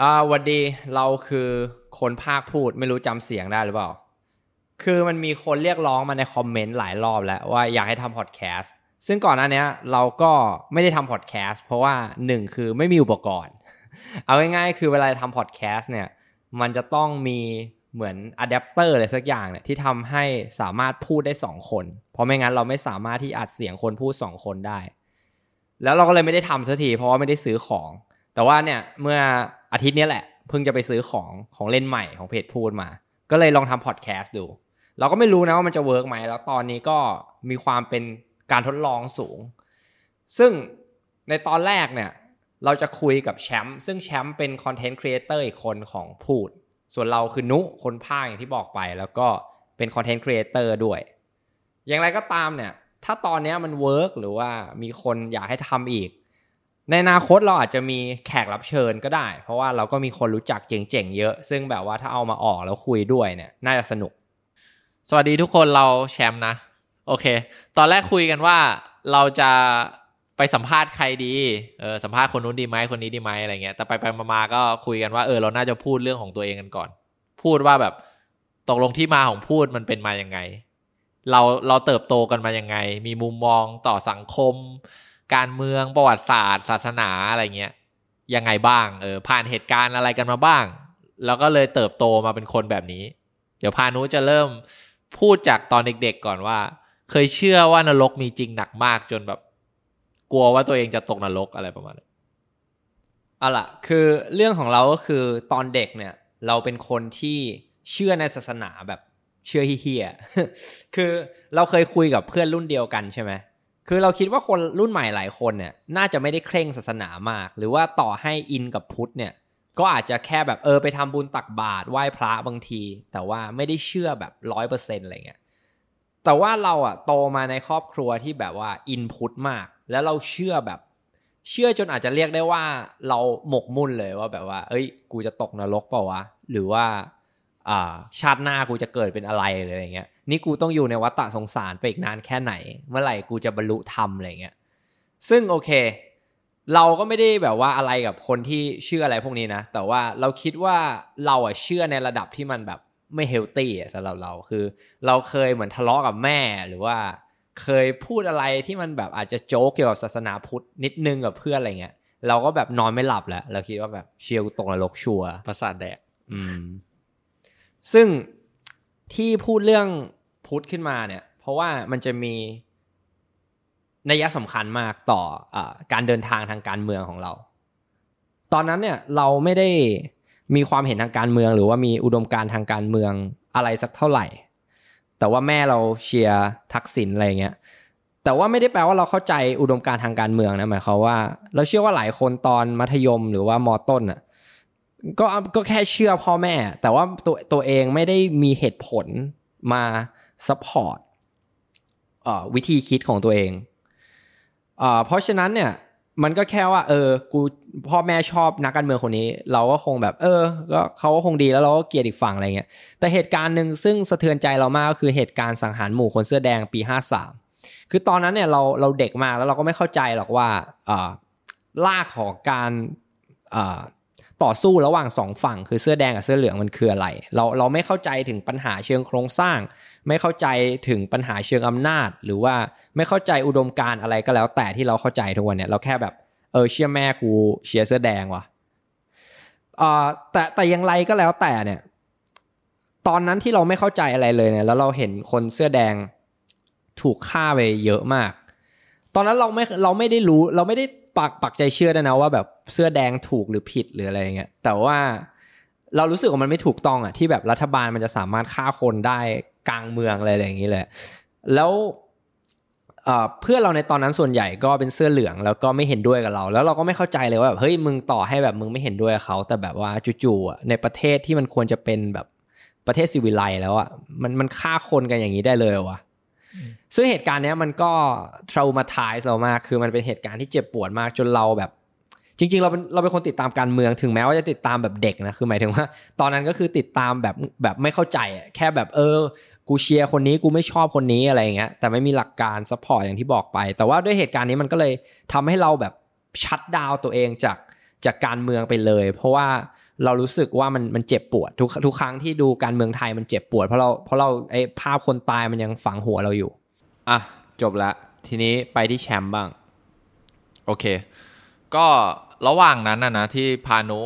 อ่าวันดีเราคือคนพากย์พูดไม่รู้จำเสียงได้หรือเปล่า คือมันมีคนเรียกร้องมาในคอมเมนต์หลายรอบแล้วว่าอยากให้ทำพอดแคสต์ซึ่งก่อนหน้านี้เราก็ไม่ได้ทำพอดแคสต์เพราะว่าหนึ่งคือไม่มีอุปกรณ์ เอาง่ายๆคือเวลาทำพอดแคสต์เนี่ยมันจะต้องมีเหมือนอะแดปเตอร์อะไรสักอย่างเนี่ยที่ทำให้สามารถพูดได้สองคน เพราะไม่งั้นเราไม่สามารถที่อัดเสียงคนพูดสองคนได้ แล้วเราก็เลยไม่ได้ทำสักทีเพราะว่าไม่ได้ซื้อของ แต่ว่าเนี่ยเมื่อ อาทิตย์นี้แหละเพิ่งจะไปซื้อของของเล่นใหม่ของเพจพูดมาก ก็เลยลองทำพอดแคสต์ดู เราก็ไม่รู้นะว่ามันจะ work ไหมแล้วตอนนี้ก็มีความเป็นการทดลองสูง ซึ่งในตอนแรกเนี่ยเราจะคุยกับแชมป์ซึ่งแชมป์เป็น content creator อีกคนของพูด ส่วนเราคือนุคนพากย์อย่างที่บอกไป แล้วก็เป็น content creator ด้วย อย่างไรก็ตามเนี่ย ถ้าตอนนี้มัน work หรือว่ามีคนอยากให้ทำอีก ในอนาคตเราอาจจะมีแขกรับเชิญก็ได้ เพราะว่าเราก็มีคนรู้จักเจ๋งๆเยอะ ซึ่งแบบว่าถ้าเอามาออกแล้วคุยด้วยเนี่ย น่าจะสนุก สวัสดีทุกคนเราแชมป์นะ โอเค ตอนแรกคุยกันว่าเราจะไปสัมภาษณ์ใครดีเออสัมภาษณ์คนนู้นดีไหมคนนี้ดีไหมอะไรเงี้ยแต่ไปไปมาๆก็คุยกันว่าเออเราน่าจะพูดเรื่องของตัวเองกันก่อน พูดว่าแบบตกลงที่มาของพูดมันเป็นมายังไง เราเราเติบโตกันมายังไง มีมุมมองต่อสังคม การเมืองประวัติศาสตร์ ศาสนาอะไรเงี้ยยังไงบ้างเออผ่านเหตุการณ์อะไรกันมาบ้าง แล้วก็เลยเติบโตมาเป็นคนแบบนี้ เดี๋ยวพานุจะเริ่มพูดจากตอนเด็กๆก่อนว่า เคยเชื่อว่านรกมีจริงหนักมากจนแบบ กลัวว่าตัวเองจะตกนรกอะไรประมาณนั้นเอาล่ะคือเรื่องของเราก็คือตอนเด็กเนี่ย เราเป็นคนที่เชื่อในศาสนาแบบเชื่อเฮี้ยคือเราเคยคุยกับเพื่อนรุ่นเดียวกันใช่ไหม คือเราคิดว่าคนรุ่นใหม่หลายคนเนี่ยน่าจะไม่ได้เคร่งศาสนามาก หรือว่าต่อให้อินกับพุทธเนี่ย ก็อาจจะแค่แบบเออไปทำบุญตักบาตรไหว้พระบางที แต่ว่าไม่ได้เชื่อแบบร้อยเปอร์เซ็นต์อะไรเงี้ยแต่ว่าเราอะโตมาในครอบครัวที่แบบว่าอินพุทธมาก แล้วเราเชื่อแบบ เชื่อจนอาจจะเรียกได้ว่าเราหมกมุ่นเลยว่าแบบว่า เอ้ย กูจะตกนรกเปล่าวะหรือว่าอ่าชาติหน้ากูจะเกิดเป็นอะไรอะไรเงี้ย นี่กูต้องอยู่ในวัฏฏะสงสารไปอีกนานแค่ไหน เมื่อไหร่กูจะบรรลุธรรมอะไรเงี้ยซึ่งโอเค เราก็ไม่ได้แบบว่าอะไรกับคนที่เชื่ออะไรพวกนี้นะ แต่ว่าเราคิดว่าเราอะเชื่อในระดับที่มันแบบไม่เฮลตี้อะสำหรับเราคือ เราเคยเหมือนทะเลาะกับแม่หรือว่าเคยพูดอะไรที่มันแบบอาจจะโจ๊กเกี่ยวกับศาสนาพุทธนิดนึงกับเพื่อนอะไรเงี้ยเราก็แบบนอนไม่หลับแล้วเราคิดว่าแบบเชียวตกนรกชัวร์ประสาทแดกอืมซึ่ง ที่พูดเรื่องพุทธขึ้นมาเนี่ย เพราะว่ามันจะมีนัยสำคัญมากต่ออการเดินทางทางการเมืองของเรา ตอนนั้นเนี่ยเราไม่ได้มีความเห็นทางการเมือง หรือว่ามีอุดมการทางการเมืองอะไรสักเท่าไหร่ แต่ว่าแม่เราเชียร์ทักษิณอะไรเงี้ย แต่ว่าไม่ได้แปลว่าเราเข้าใจอุดมการณ์ทางการเมืองนะหมายความว่า เราเชื่อว่าหลายคนตอนมัธยมหรือว่ามอต้นอะ ก็ก็แค่เชื่อพ่อแม่ แต่ว่าตัวตัวเองไม่ได้มีเหตุผลมา support วิธีคิดของตัวเองเอ่อเพราะฉะนั้นเนี่ยมันก็แค่ว่า เออ กูพ่อแม่ชอบนักการเมืองคนนี้ เราก็คงแบบ เออ ก็เขาก็คงดีแล้วเราก็เกลียดอีกฝั่งอะไรเงี้ยแต่เหตุการณ์หนึ่งซึ่งสะเทือนใจเรามากก็คือเหตุการณ์สังหารหมู่คนเสื้อแดงปี 53 คือตอนนั้นเนี่ยเราเราเด็กมากแล้วเราก็ไม่เข้าใจหรอกว่าอ่าลากของการอ่า ต่อสู้ระหว่างสองฝั่งคือเสื้อแดงกับเสื้อเหลืองมันคืออะไร เราเราไม่เข้าใจถึงปัญหาเชิงโครงสร้าง ไม่เข้าใจถึงปัญหาเชิงอำนาจ หรือว่าไม่เข้าใจอุดมการอะไรก็แล้ว แต่ที่เราเข้าใจทุกวันเนี่ยเราแค่แบบเออเชื่อแม่กูเชียร์เสื้อแดงว่ะอ่าแต่แต่อย่างไรก็แล้วแต่เนี่ย ตอนนั้นที่เราไม่เข้าใจอะไรเลยเนี่ยแล้วเราเห็นคนเสื้อแดงถูกฆ่าไปเยอะมาก ตอนนั้นเราไม่เราไม่ได้รู้เราไม่ได้ ปักปักใจเชื่อได้นะว่าแบบเสื้อแดงถูกหรือผิดหรืออะไรเงี้ยแต่ว่าเรารู้สึกว่ามันไม่ถูกต้องอะที่แบบรัฐบาลมันจะสามารถฆ่าคนได้กลางเมืองอะไรอย่างนี้เลยแล้วเพื่อนเราในตอนนั้นส่วนใหญ่ก็เป็นเสื้อเหลืองแล้วก็ไม่เห็นด้วยกับเรา แล้วเราก็ไม่เข้าใจเลยว่าแบบเฮ้ยมึงต่อให้แบบมึงไม่เห็นด้วยเขาแต่แบบว่าจู่ๆในประเทศที่มันควรจะเป็นแบบประเทศสิวิไลแล้วอะมันมันฆ่าคนกันอย่างนี้ได้เลยวะ ซึ่งเหตุการณ์เนี้ยมันก็ traumatize เรามาก คือมันเป็นเหตุการณ์ที่เจ็บปวดมากจนเราแบบ จริง ๆ เราเป็นเราเป็นคนติดตามการเมืองถึงแม้ว่าจะติดตามแบบเด็กนะคือหมายถึงว่า ตอนนั้นก็คือติดตามแบบแบบไม่เข้าใจแค่แบบเออ กูเชียร์คนนี้กูไม่ชอบคนนี้อะไรอย่างเงี้ยแต่ไม่มีหลักการ support อย่างที่บอกไป แต่ว่าด้วยเหตุการณ์นี้มันก็เลยทำให้เราแบบ shut down ตัวเองจากจากการเมืองไปเลย เพราะว่า เรารู้สึกว่ามันมันเจ็บปวดทุกทุกครั้งที่ดูการเมืองไทยมันเจ็บปวด เพราะเราเพราะเราไอ้ภาพคนตายมันยังฝังหัวเราอยู่ อะ จบละ ทีนี้ไปที่แชมป์บ้าง โอเค ก็ระหว่างนั้นนะนะที่พานุ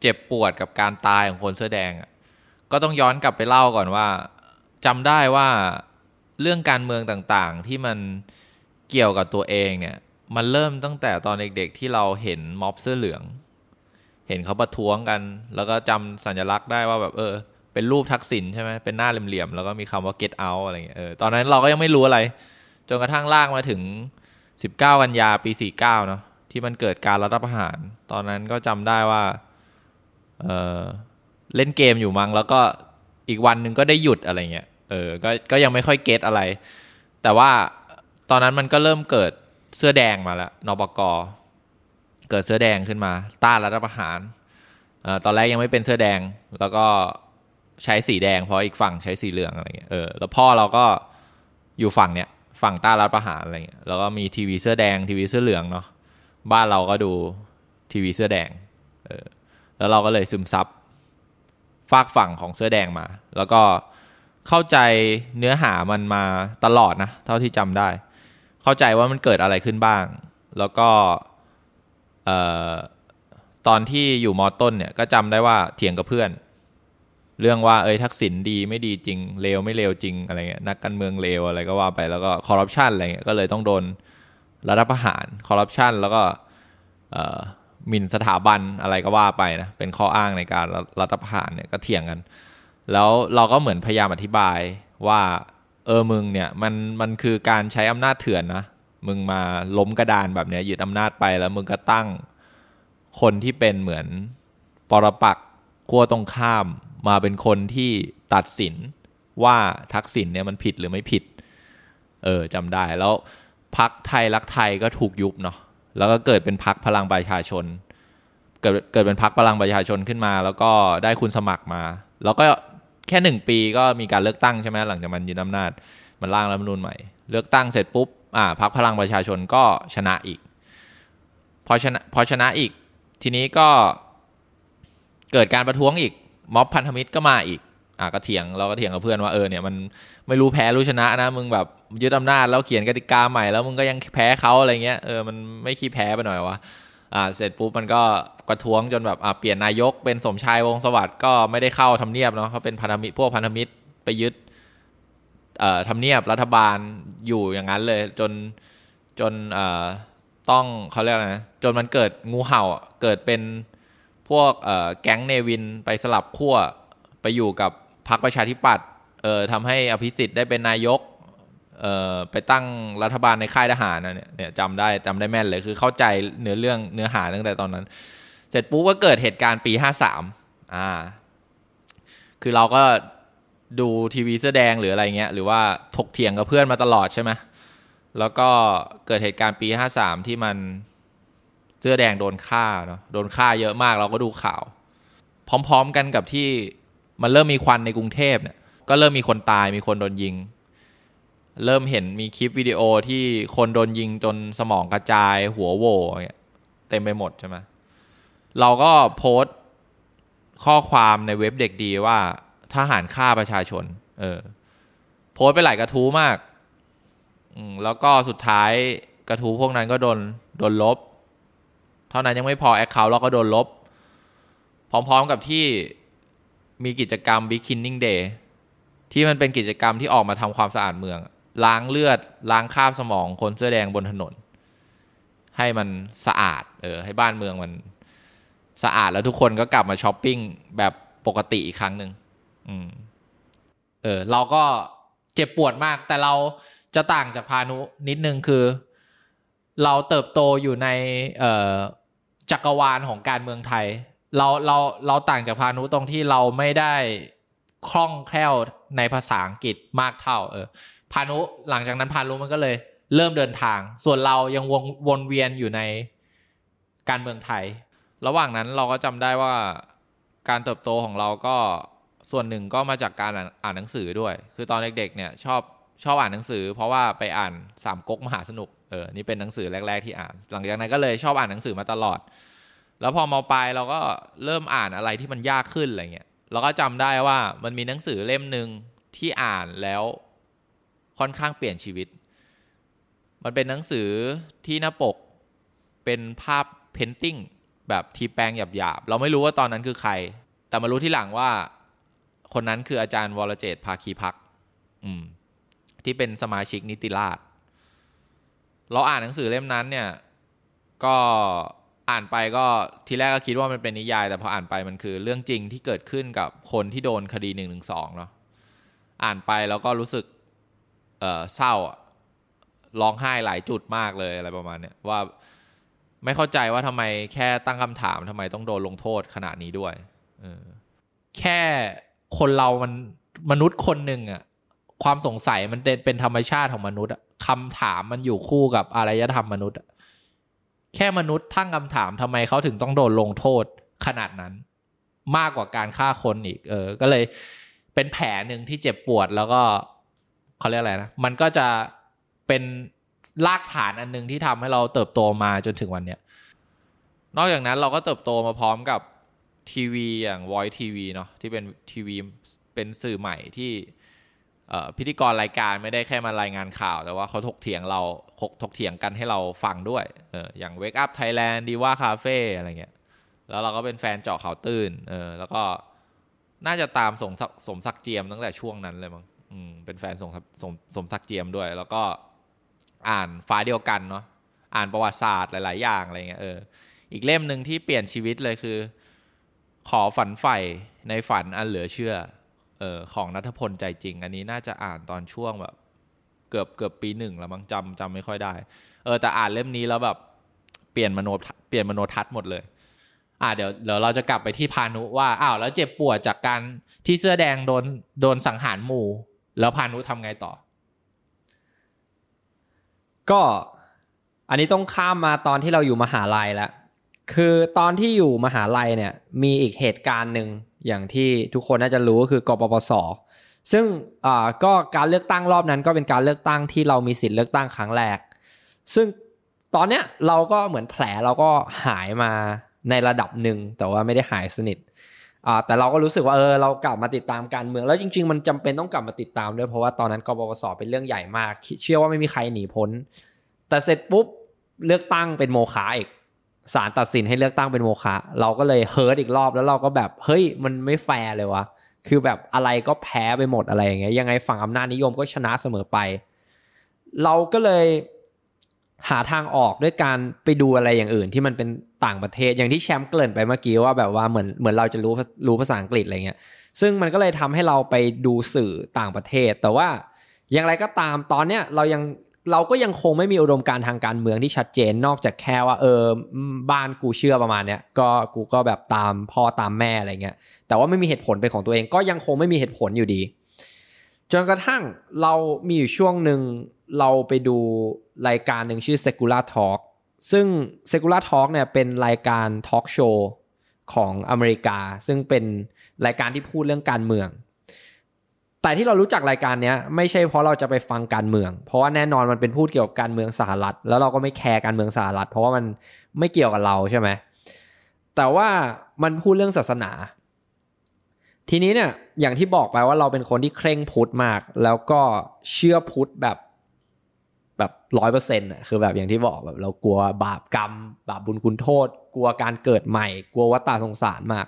เจ็บปวดกับการตายของคนเสื้อแดงอะก็ต้องย้อนกลับไปเล่าก่อนว่าจำได้ว่าเรื่องการเมืองต่างๆ ที่มันเกี่ยวกับตัวเองเนี่ย มันเริ่มตั้งแต่ตอนเด็กๆที่เราเห็นม็อบเสื้อเหลือง เห็นเขาประท้วงกัน แล้วก็จำสัญลักษณ์ได้ว่าแบบเออ เป็นรูปทักษิณใช่ไหมเป็นหน้าเหลี่ยมๆแล้วก็มีคำว่า get out อะไรเงี้ยเออตอนนั้นเราก็ยังไม่รู้อะไร จนกระทั่งลากมาถึง 19 กันยาปี 49เนาะที่มันเกิดการรัฐประหาร ตอนนั้นก็จำได้ว่าเออเล่นเกมอยู่มั้งแล้วก็อีกวันหนึ่งก็ได้หยุดอะไรเงี้ยเออก็ก็ยังไม่ค่อยเก็ตอะไร แต่ว่าตอนนั้นมันก็เริ่มเกิดเสื้อแดงมาแล้วนบก กิดเสื้อแดงขึ้นมา ต้านรัฐประหารอตอนแรกยังไม่เป็นเสื้อแดงแล้วก็ใช้สีแดงเพราะอีกฝั่งใช้สีเหลืองอะไรเงี้ยเออแล้วพ่อเราก็อยู่ฝั่งเนี้ยฝั่งต้านรัฐประหารอะไรเงี้ยแล้วก็มีทีวีเสื้อแดงทีวีเสื้อเหลืองเนาะบ้านเราก็ดูทีวีเสื้อแดงเออแล้วเราก็เลยซึมซับฝากฝั่งของเสื้อแดงมา แล้วก็เข้าใจเนื้อหามันมาตลอดนะ เท่าที่จำได้ เข้าใจว่ามันเกิดอะไรขึ้นบ้าง แล้วก็ ตอนที่อยู่มอต้นเนี่ยก็จำได้ว่าเถียงกับเพื่อน เรื่องว่าเอ้ยทักษิณดีไม่ดีจริงเลวไม่เลวจริงอะไรเงี้ยนักการเมืองเลวอะไรก็ว่าไปแล้วก็คอร์รัปชันอะไรเงี้ยก็เลยต้องโดนรัฐประหารคอร์รัปชันแล้วก็หมิ่นสถาบันอะไรก็ว่าไปนะเป็นข้ออ้างในการรัฐประหารเนี่ยก็เถียงกัน แล้วเราก็เหมือนพยายามอธิบายว่าเออมึงเนี่ยมันมันคือการใช้อำนาจเถื่อนนะ มึงมาล้มกระดานแบบเนี้ยยึดอำนาจไปแล้วมึงก็ตั้งคนที่เป็นเหมือนปรปักขั้วตรงข้ามมาเป็นคนที่ตัดสินว่าทักษิณเนี่ยมันผิดหรือไม่ผิด เออจำได้แล้วพักไทยรักไทยก็ถูกยุบเนาะแล้วก็เกิดเป็นพักพลังประชาชน เกิดเกิดเป็นพักพลังประชาชนขึ้นมา แล้วก็ได้คุณสมัครมา แล้วก็แค่หนึ่งปีก็มีการเลือกตั้งใช่ไหมหลังจากมันยึดอำนาจมันร่างรัฐมนูญใหม่ เลือกตั้งเสร็จปุ๊บ อ่าพักพลังประชาชนก็ชนะอีกพอชนะพอชนะอีก ทีนี้ก็เกิดการประท้วงอีกม็อบพันธมิตรก็มาอีกอ่าก็เถียงเราก็เถียงกับเพื่อนว่าเออเนี่ยมันไม่รู้แพ้รู้ชนะนะมึงแบบยึดอำนาจแล้วเขียนกติกาใหม่แล้วมึงก็ยังแพ้เขาอะไรเงี้ยเออมันไม่ขี้แพ้ไปหน่อยวะอ่าเสร็จปุ๊บมันก็กระท้วงจนแบบอ่าเปลี่ยนนายกเป็นสมชายวงสวัสดิ์ก็ไม่ได้เข้าทำเนียบเนาะเขาเป็นพันธมิตรพวกพันธมิตรไปยึด ทำเนียบรัฐบาลอยู่อย่างนั้นเลย จนจนต้องเขาเรียกอะไรนะจนมันเกิดงูเห่าเกิดเป็นพวกแก๊งเนวินไปสลับขั้วไปอยู่กับพรรคประชาธิปัตย์เออทำให้อภิสิทธิ์ได้เป็นนายกเออไปตั้งรัฐบาลในค่ายทหารนะเนี่ยเนี่ยจำได้จำได้แม่นเลยคือเข้าใจเนื้อเรื่องเนื้อหาตั้งแต่ตอนนั้น เสร็จปุ๊บก็เกิดเหตุการณ์ปีห้าสามอ่าคือเราก็ ดูทีวีเสื้อแดงหรืออะไรเงี้ยหรือว่าถกเถียงกับเพื่อนมาตลอดใช่ไหมแล้วก็เกิดเหตุการณ์ปีห้าสามที่มันเสื้อแดงโดนฆ่าเนาะโดนฆ่าเยอะมากเราก็ดูข่าว พร้อมๆกันกับที่มันเริ่มมีควันในกรุงเทพเนี่ยก็เริ่มมีคนตายมีคนโดนยิง เริ่มเห็นมีคลิปวิดีโอที่คนโดนยิงจนสมองกระจายหัวโวเต็มไปหมดใช่ไหมเราก็โพสต์ข้อความในเว็บเด็กดีว่า ทหารฆ่าประชาชน เออ โพสไปหลายกระทู้มาก อืมแล้วก็สุดท้ายกระทู้พวกนั้นก็โดนโดนลบ เท่านั้นยังไม่พอแอคเคาท์เราก็โดนลบ พร้อมๆกับที่มีกิจกรรม Big Killing Day ที่มันเป็นกิจกรรมที่ออกมาทำความสะอาดเมือง ล้างเลือด ล้างคราบสมองคนเสื้อแดงบนถนน ให้มันสะอาด เออ ให้บ้านเมืองมันสะอาดแล้วทุกคนก็กลับมาช้อปปิ้งแบบปกติอีกครั้งหนึ่ง อืม เออ เราก็เจ็บปวดมาก แต่เราจะต่างจากพานุนิดนึงคือ เราเติบโตอยู่ใน เอ่อจักรวาลของการเมืองไทย เราเราเราต่างจากพานุตรงที่เราไม่ได้คล่องแคล่วในภาษาอังกฤษมากเท่า เออ พานุหลังจากนั้นพานุมันก็เลย เริ่มเดินทาง ส่วนเรายังวงวนเวียนอยู่ในการเมืองไทย ระหว่างนั้นเราก็จำได้ว่าการเติบโตของเราก็ ส่วนหนึ่งก็มาจากการอ่านหนังสือด้วย คือตอนเด็กๆเนี่ยชอบชอบอ่านหนังสือ เพราะว่าไปอ่านสามก๊กมหาสนุกเออนี่เป็นหนังสือแรก ๆ ที่อ่าน หลังจากนั้นก็เลยชอบอ่านหนังสือมาตลอด แล้วพอมปลายเราก็เริ่มอ่านอะไรที่มันยากขึ้นอะไรเงี้ยเราก็จำได้ว่ามันมีหนังสือเล่มหนึ่งที่อ่านแล้วค่อนข้างเปลี่ยนชีวิต มันเป็นหนังสือที่หน้าปกเป็นภาพเพนติ้งแบบทีแปลงหยาบๆ เราไม่รู้ว่าตอนนั้นคือใคร แต่มารู้ที่หลังว่า คนนั้นคืออาจารย์วรเจตภาคีพักอืมที่เป็นสมาชิกนิติราชเราอ่านหนังสือเล่มนั้นเนี่ย ก็อ่านไปก็ทีแรกก็คิดว่ามันเป็นนิยาย แต่พออ่านไปมันคือเรื่องจริงที่เกิดขึ้นกับคนที่โดนคดีหนึ่งหนึ่งสองเนาะอ่านไปแล้วก็รู้สึกเออเศร้าร้องไห้หลายจุดมากเลยอะไรประมาณเนี้ยว่าไม่เข้าใจว่าทำไมแค่ตั้งคำถามทำไมต้องโดนลงโทษขนาดนี้ด้วยออแค่ คนเรามันมนุษย์คนหนึ่งอะความสงสัยมันเป็นธรรมชาติของมนุษย์คำถามมันอยู่คู่กับอารยธรรมมนุษย์แค่มนุษย์ตั้งคำถามทำไมเขาถึงต้องโดนลงโทษขนาดนั้น มากกว่าการฆ่าคนอีก เออ ก็เลยเป็นแผลหนึ่งที่เจ็บปวดแล้วก็เขาเรียกอะไรนะ มันก็จะเป็นรากฐานอันหนึ่งที่ทำให้เราเติบโตมาจนถึงวันเนี้ยนอกจากนั้นเราก็เติบโตมาพร้อมกับ ทีวีอย่าง Voice TV เนาะที่เป็นทีวีเป็นสื่อใหม่ที่พิธีกรรายการไม่ได้แค่มารายงานข่าว แต่ว่าเขาถกเถียงเราถกเถียงกันให้เราฟังด้วยอออย่าง Wake Up Thailand ดีว่าคาเฟ่อะไรเงี้ยแล้วเราก็เป็นแฟนเจาะข่าวตื้นเออแล้วก็น่าจะตามสมสมศักเจียมตั้งแต่ช่วงนั้นเลยมั้งอืมเป็นแฟนสมสมสมศักเจียมด้วย แล้วก็อ่านฟ้าเดียวกันเนาะอ่านประวัติศาสตร์หลาย ๆ อย่างอะไรเงี้ยเอออีกเล่มหนึ่งที่เปลี่ยนชีวิตเลยคือ ขอฝันใฝ่ในฝันอันเหลือเชื่อเออของนัทพลใจจริง อันนี้น่าจะอ่านตอนช่วงแบบ เกือบเกือบปีหนึ่งแล้วมั้งจำจำไม่ค่อยได้ เออแต่อ่านเล่มนี้แล้วแบบเปลี่ยนมโนเปลี่ยนมโนทัศน์หมดเลย อ่าเดี๋ยวเดี๋ยวเราจะกลับไปที่พานุว่าอ้าวแล้วเจ็บปวดจากการที่เสื้อแดงโดนโดนสังหารหมู่ แล้วพานุทำไงต่อ ก็อันนี้ต้องข้ามมาตอนที่เราอยู่มหาลัยแล้ว คือตอนที่อยู่มหาลัยเนี่ยมีอีกเหตุการณ์หนึ่งอย่างที่ทุกคนน่าจะรู้ก็คือกปปส ซึ่งอ่าก็การเลือกตั้งรอบนั้นก็เป็นการเลือกตั้งที่เรามีสิทธิ์เลือกตั้งครั้งแรก ซึ่งตอนเนี้ยเราก็เหมือนแผลเราก็หายมาในระดับหนึ่งแต่ว่าไม่ได้หายสนิทอ่าแต่เราก็รู้สึกว่าเออเรากลับมาติดตามการเมือง แล้วจริง ๆ มันจำเป็นต้องกลับมาติดตามด้วยเพราะว่าตอนนั้นกบปสเป็นเรื่องใหญ่มาก เชื่อว่าไม่มีใครหนีพ้น แต่เสร็จปุ๊บเลือกตั้งเป็นโมฆะอีก ศาลตัดสินให้เลือกตั้งเป็นโมฆะเราก็เลยเฮิร์ตอีกรอบแล้วเราก็แบบเฮ้ยมันไม่แฟร์เลยวะคือแบบอะไรก็แพ้ไปหมดอะไรอย่างเงี้ยยังไงฝั่งอำนาจนิยมก็ชนะเสมอไป เราก็เลยหาทางออกด้วยการไปดูอะไรอย่างอื่นที่มันเป็นต่างประเทศอย่างที่แชมป์เกริ่นไปเมื่อกี้ว่าแบบว่าเหมือนเหมือนเราจะรู้รู้ภาษาอังกฤษอะไรเงี้ยซึ่งมันก็เลยทำให้เราไปดูสื่อต่างประเทศ แต่ว่าอย่างไรก็ตามตอนเนี้ยเรายัง เราก็ยังคงไม่มีอุดมการทางการเมืองที่ชัดเจนนอกจากแค่ว่า เออบ้านกูเชื่อประมาณเนี้ยก็กูก็แบบตามพ่อตามแม่อะไรเงี้ยแต่ว่าไม่มีเหตุผลเป็นของตัวเองก็ยังคงไม่มีเหตุผลอยู่ดี จนกระทั่งเรามีอยู่ช่วงหนึ่งเราไปดูรายการหนึ่งชื่อ Secular Talk ซึ่ง Secular Talk เนี่ยเป็นรายการทอล์กโชว์ของอเมริกา ซึ่งเป็นรายการที่พูดเรื่องการเมือง แต่ที่เรารู้จักรายการนี้ไม่ใช่เพราะเราจะไปฟังการเมือง เพราะว่าแน่นอนมันเป็นพูดเกี่ยวกับการเมืองสหรัฐ แล้วเราก็ไม่แคร์การเมืองสหรัฐ เพราะว่ามันไม่เกี่ยวกับเราใช่ไหมแต่ว่ามันพูดเรื่องศาสนา ทีนี้เนี่ยอย่างที่บอกไปว่าเราเป็นคนที่เคร่งพุทธมาก แล้วก็เชื่อพุทธแบบแบบร้อยเปอร์เซ็นต์อะคือแบบอย่างที่บอกแบบเรากลัวบาปกรรม บาปบุญคุณโทษ กลัวการเกิดใหม่ กลัววัฏฏะสงสารมาก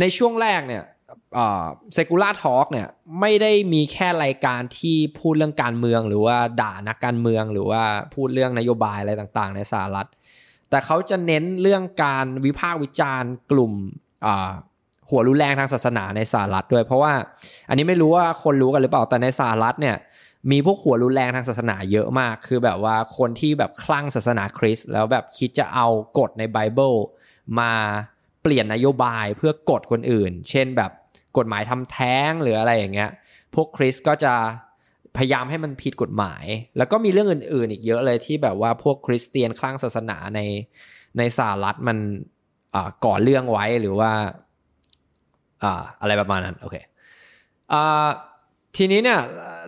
ในช่วงแรกเนี่ย เซกูล่าทอล์กเนี่ยไม่ได้มีแค่รายการที่พูดเรื่องการเมืองหรือว่าด่านักการเมืองหรือว่าพูดเรื่องนโยบายอะไรต่างๆ ในสหรัฐ แต่เขาจะเน้นเรื่องการวิพากษ์วิจารณ์กลุ่มหัวรุนแรงทางศาสนาในสหรัฐด้วยเพราะว่าอันนี้ไม่รู้ว่าคนรู้กันหรือเปล่าแต่ในสหรัฐเนี่ยมีพวกหัวรุนแรงทางศาสนาเยอะมาก คือแบบว่าคนที่แบบคลั่งศาสนาคริสต์แล้วแบบคิดจะเอากฎในไบเบิลมาเปลี่ยนนโยบายเพื่อกดคนอื่น เช่นแบบ กฎหมายทำแท้งหรืออะไรอย่างเงี้ย พวกคริสก็จะพยายามให้มันผิดกฎหมาย แล้วก็มีเรื่องอื่น ๆ อีกเยอะเลยที่แบบว่าพวกคริสเตียนคลั่งศาสนาในในสหรัฐมันก่อเรื่องไว้หรือว่าอะไรประมาณนั้นโอเคทีนี้เนี่ย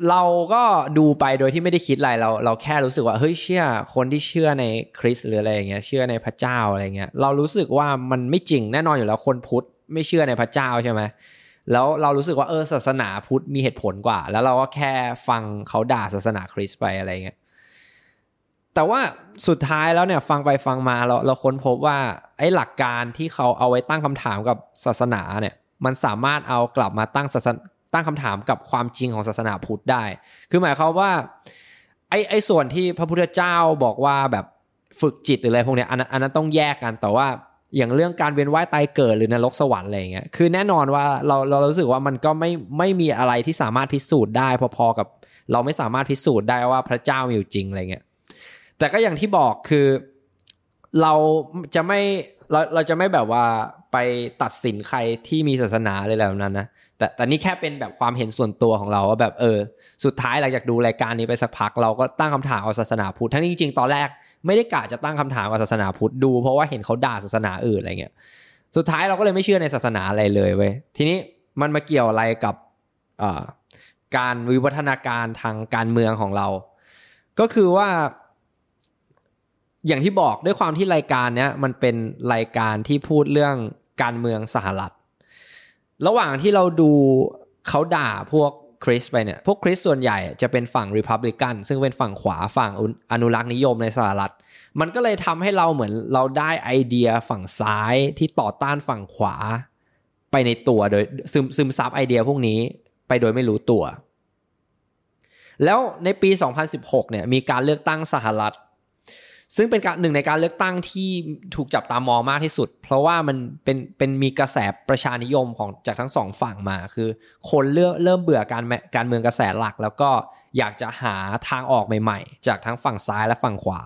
เราก็ดูไปโดยที่ไม่ได้คิดอะไรเราเราแค่รู้สึกว่าเฮ้ยเชื่อคนที่เชื่อในคริสหรืออะไรอย่างเงี้ยเชื่อในพระเจ้าอะไรเงี้ยเรารู้สึกว่ามันไม่จริงแน่นอนอยู่แล้วคนพุทธไม่เชื่อในพระเจ้าใช่ไหม แล้วเรารู้สึกว่าเออศาสนาพุทธมีเหตุผลกว่า แล้วเราก็แค่ฟังเขาด่าศาสนาคริสต์ไปอะไรเงี้ยแต่ว่าสุดท้ายแล้วเนี่ยฟังไปฟังมาเราเราค้นพบว่าไอ้หลักการที่เขาเอาไว้ตั้งคำถามกับศาสนาเนี่ยมันสามารถเอากลับมาตั้งศาสตั้งคำถามกับความจริงของศาสนาพุทธได้ คือหมายความว่าไอ้ไอ้ส่วนที่พระพุทธเจ้าบอกว่าแบบฝึกจิตหรืออะไรพวกเนี้อันนั้นอันนั้นต้องแยกกันแต่ว่า อย่างเรื่องการเวียนว่ายตายเกิดหรือนรกสวรรค์อะไรเงี้ยคือแน่นอนว่าเราเรารู้สึกว่ามันก็ไม่ไม่มีอะไรที่สามารถพิสูจน์ได้พอๆกับ เราไม่สามารถพิสูจน์ได้ว่าพระเจ้ามีอยู่จริงอะไรเงี้ยแต่ก็อย่างที่บอกคือเราจะไม่เราเราจะไม่แบบว่าไปตัดสินใครที่มีศาสนาอะไรแบบนั้นนะแต่แต่นี่แค่เป็นแบบความเห็นส่วนตัวของเราว่าแบบเออ สุดท้ายหลังจากดูรายการนี้ไปสักพัก เราก็ตั้งคำถามเอาศาสนาพุทธทั้งจริงๆตอนแรก ไม่ได้กะจะตั้งคำถามกับศาสนาพุทธดู เพราะว่าเห็นเขาด่าศาสนาอื่นอะไรเงี้ยสุดท้ายเราก็เลยไม่เชื่อในศาสนาอะไรเลยเว้ยทีนี้มันมาเกี่ยวอะไรกับการวิวัฒนาการทางการเมืองของเรา ก็คือว่า อย่างที่บอกด้วยความที่รายการเนี้ยมันเป็นรายการที่พูดเรื่องการเมืองสหรัฐ ระหว่างที่เราดูเขาด่าพวก คริสไปเนี่ย พวกคริสส่วนใหญ่จะเป็นฝั่งริพับลิกันซึ่งเป็นฝั่งขวาฝั่งอนุรักษ์นิยมในสหรัฐ มันก็เลยทำให้เราเหมือนเราได้ไอเดียฝั่งซ้ายที่ต่อต้านฝั่งขวา ไปในตัวโดยซึมซึมซับไอเดียพวกนี้ไปโดยไม่รู้ตัว แล้วในปี 2016 เนี่ยมีการเลือกตั้งสหรัฐ ซึ่งเป็นการหนึ่งในการเลือกตั้งที่ถูกจับตามองมากที่สุด เพราะว่ามันเป็นเป็นมีกระแสประชานิยมของจากทั้งสองฝั่งมา คือ คนเริ่มเริ่มเบื่อการการเมืองกระแสหลัก แล้วก็อยากจะหาทางออกใหม่ๆ จากทั้งฝั่งซ้ายและฝั่งขวา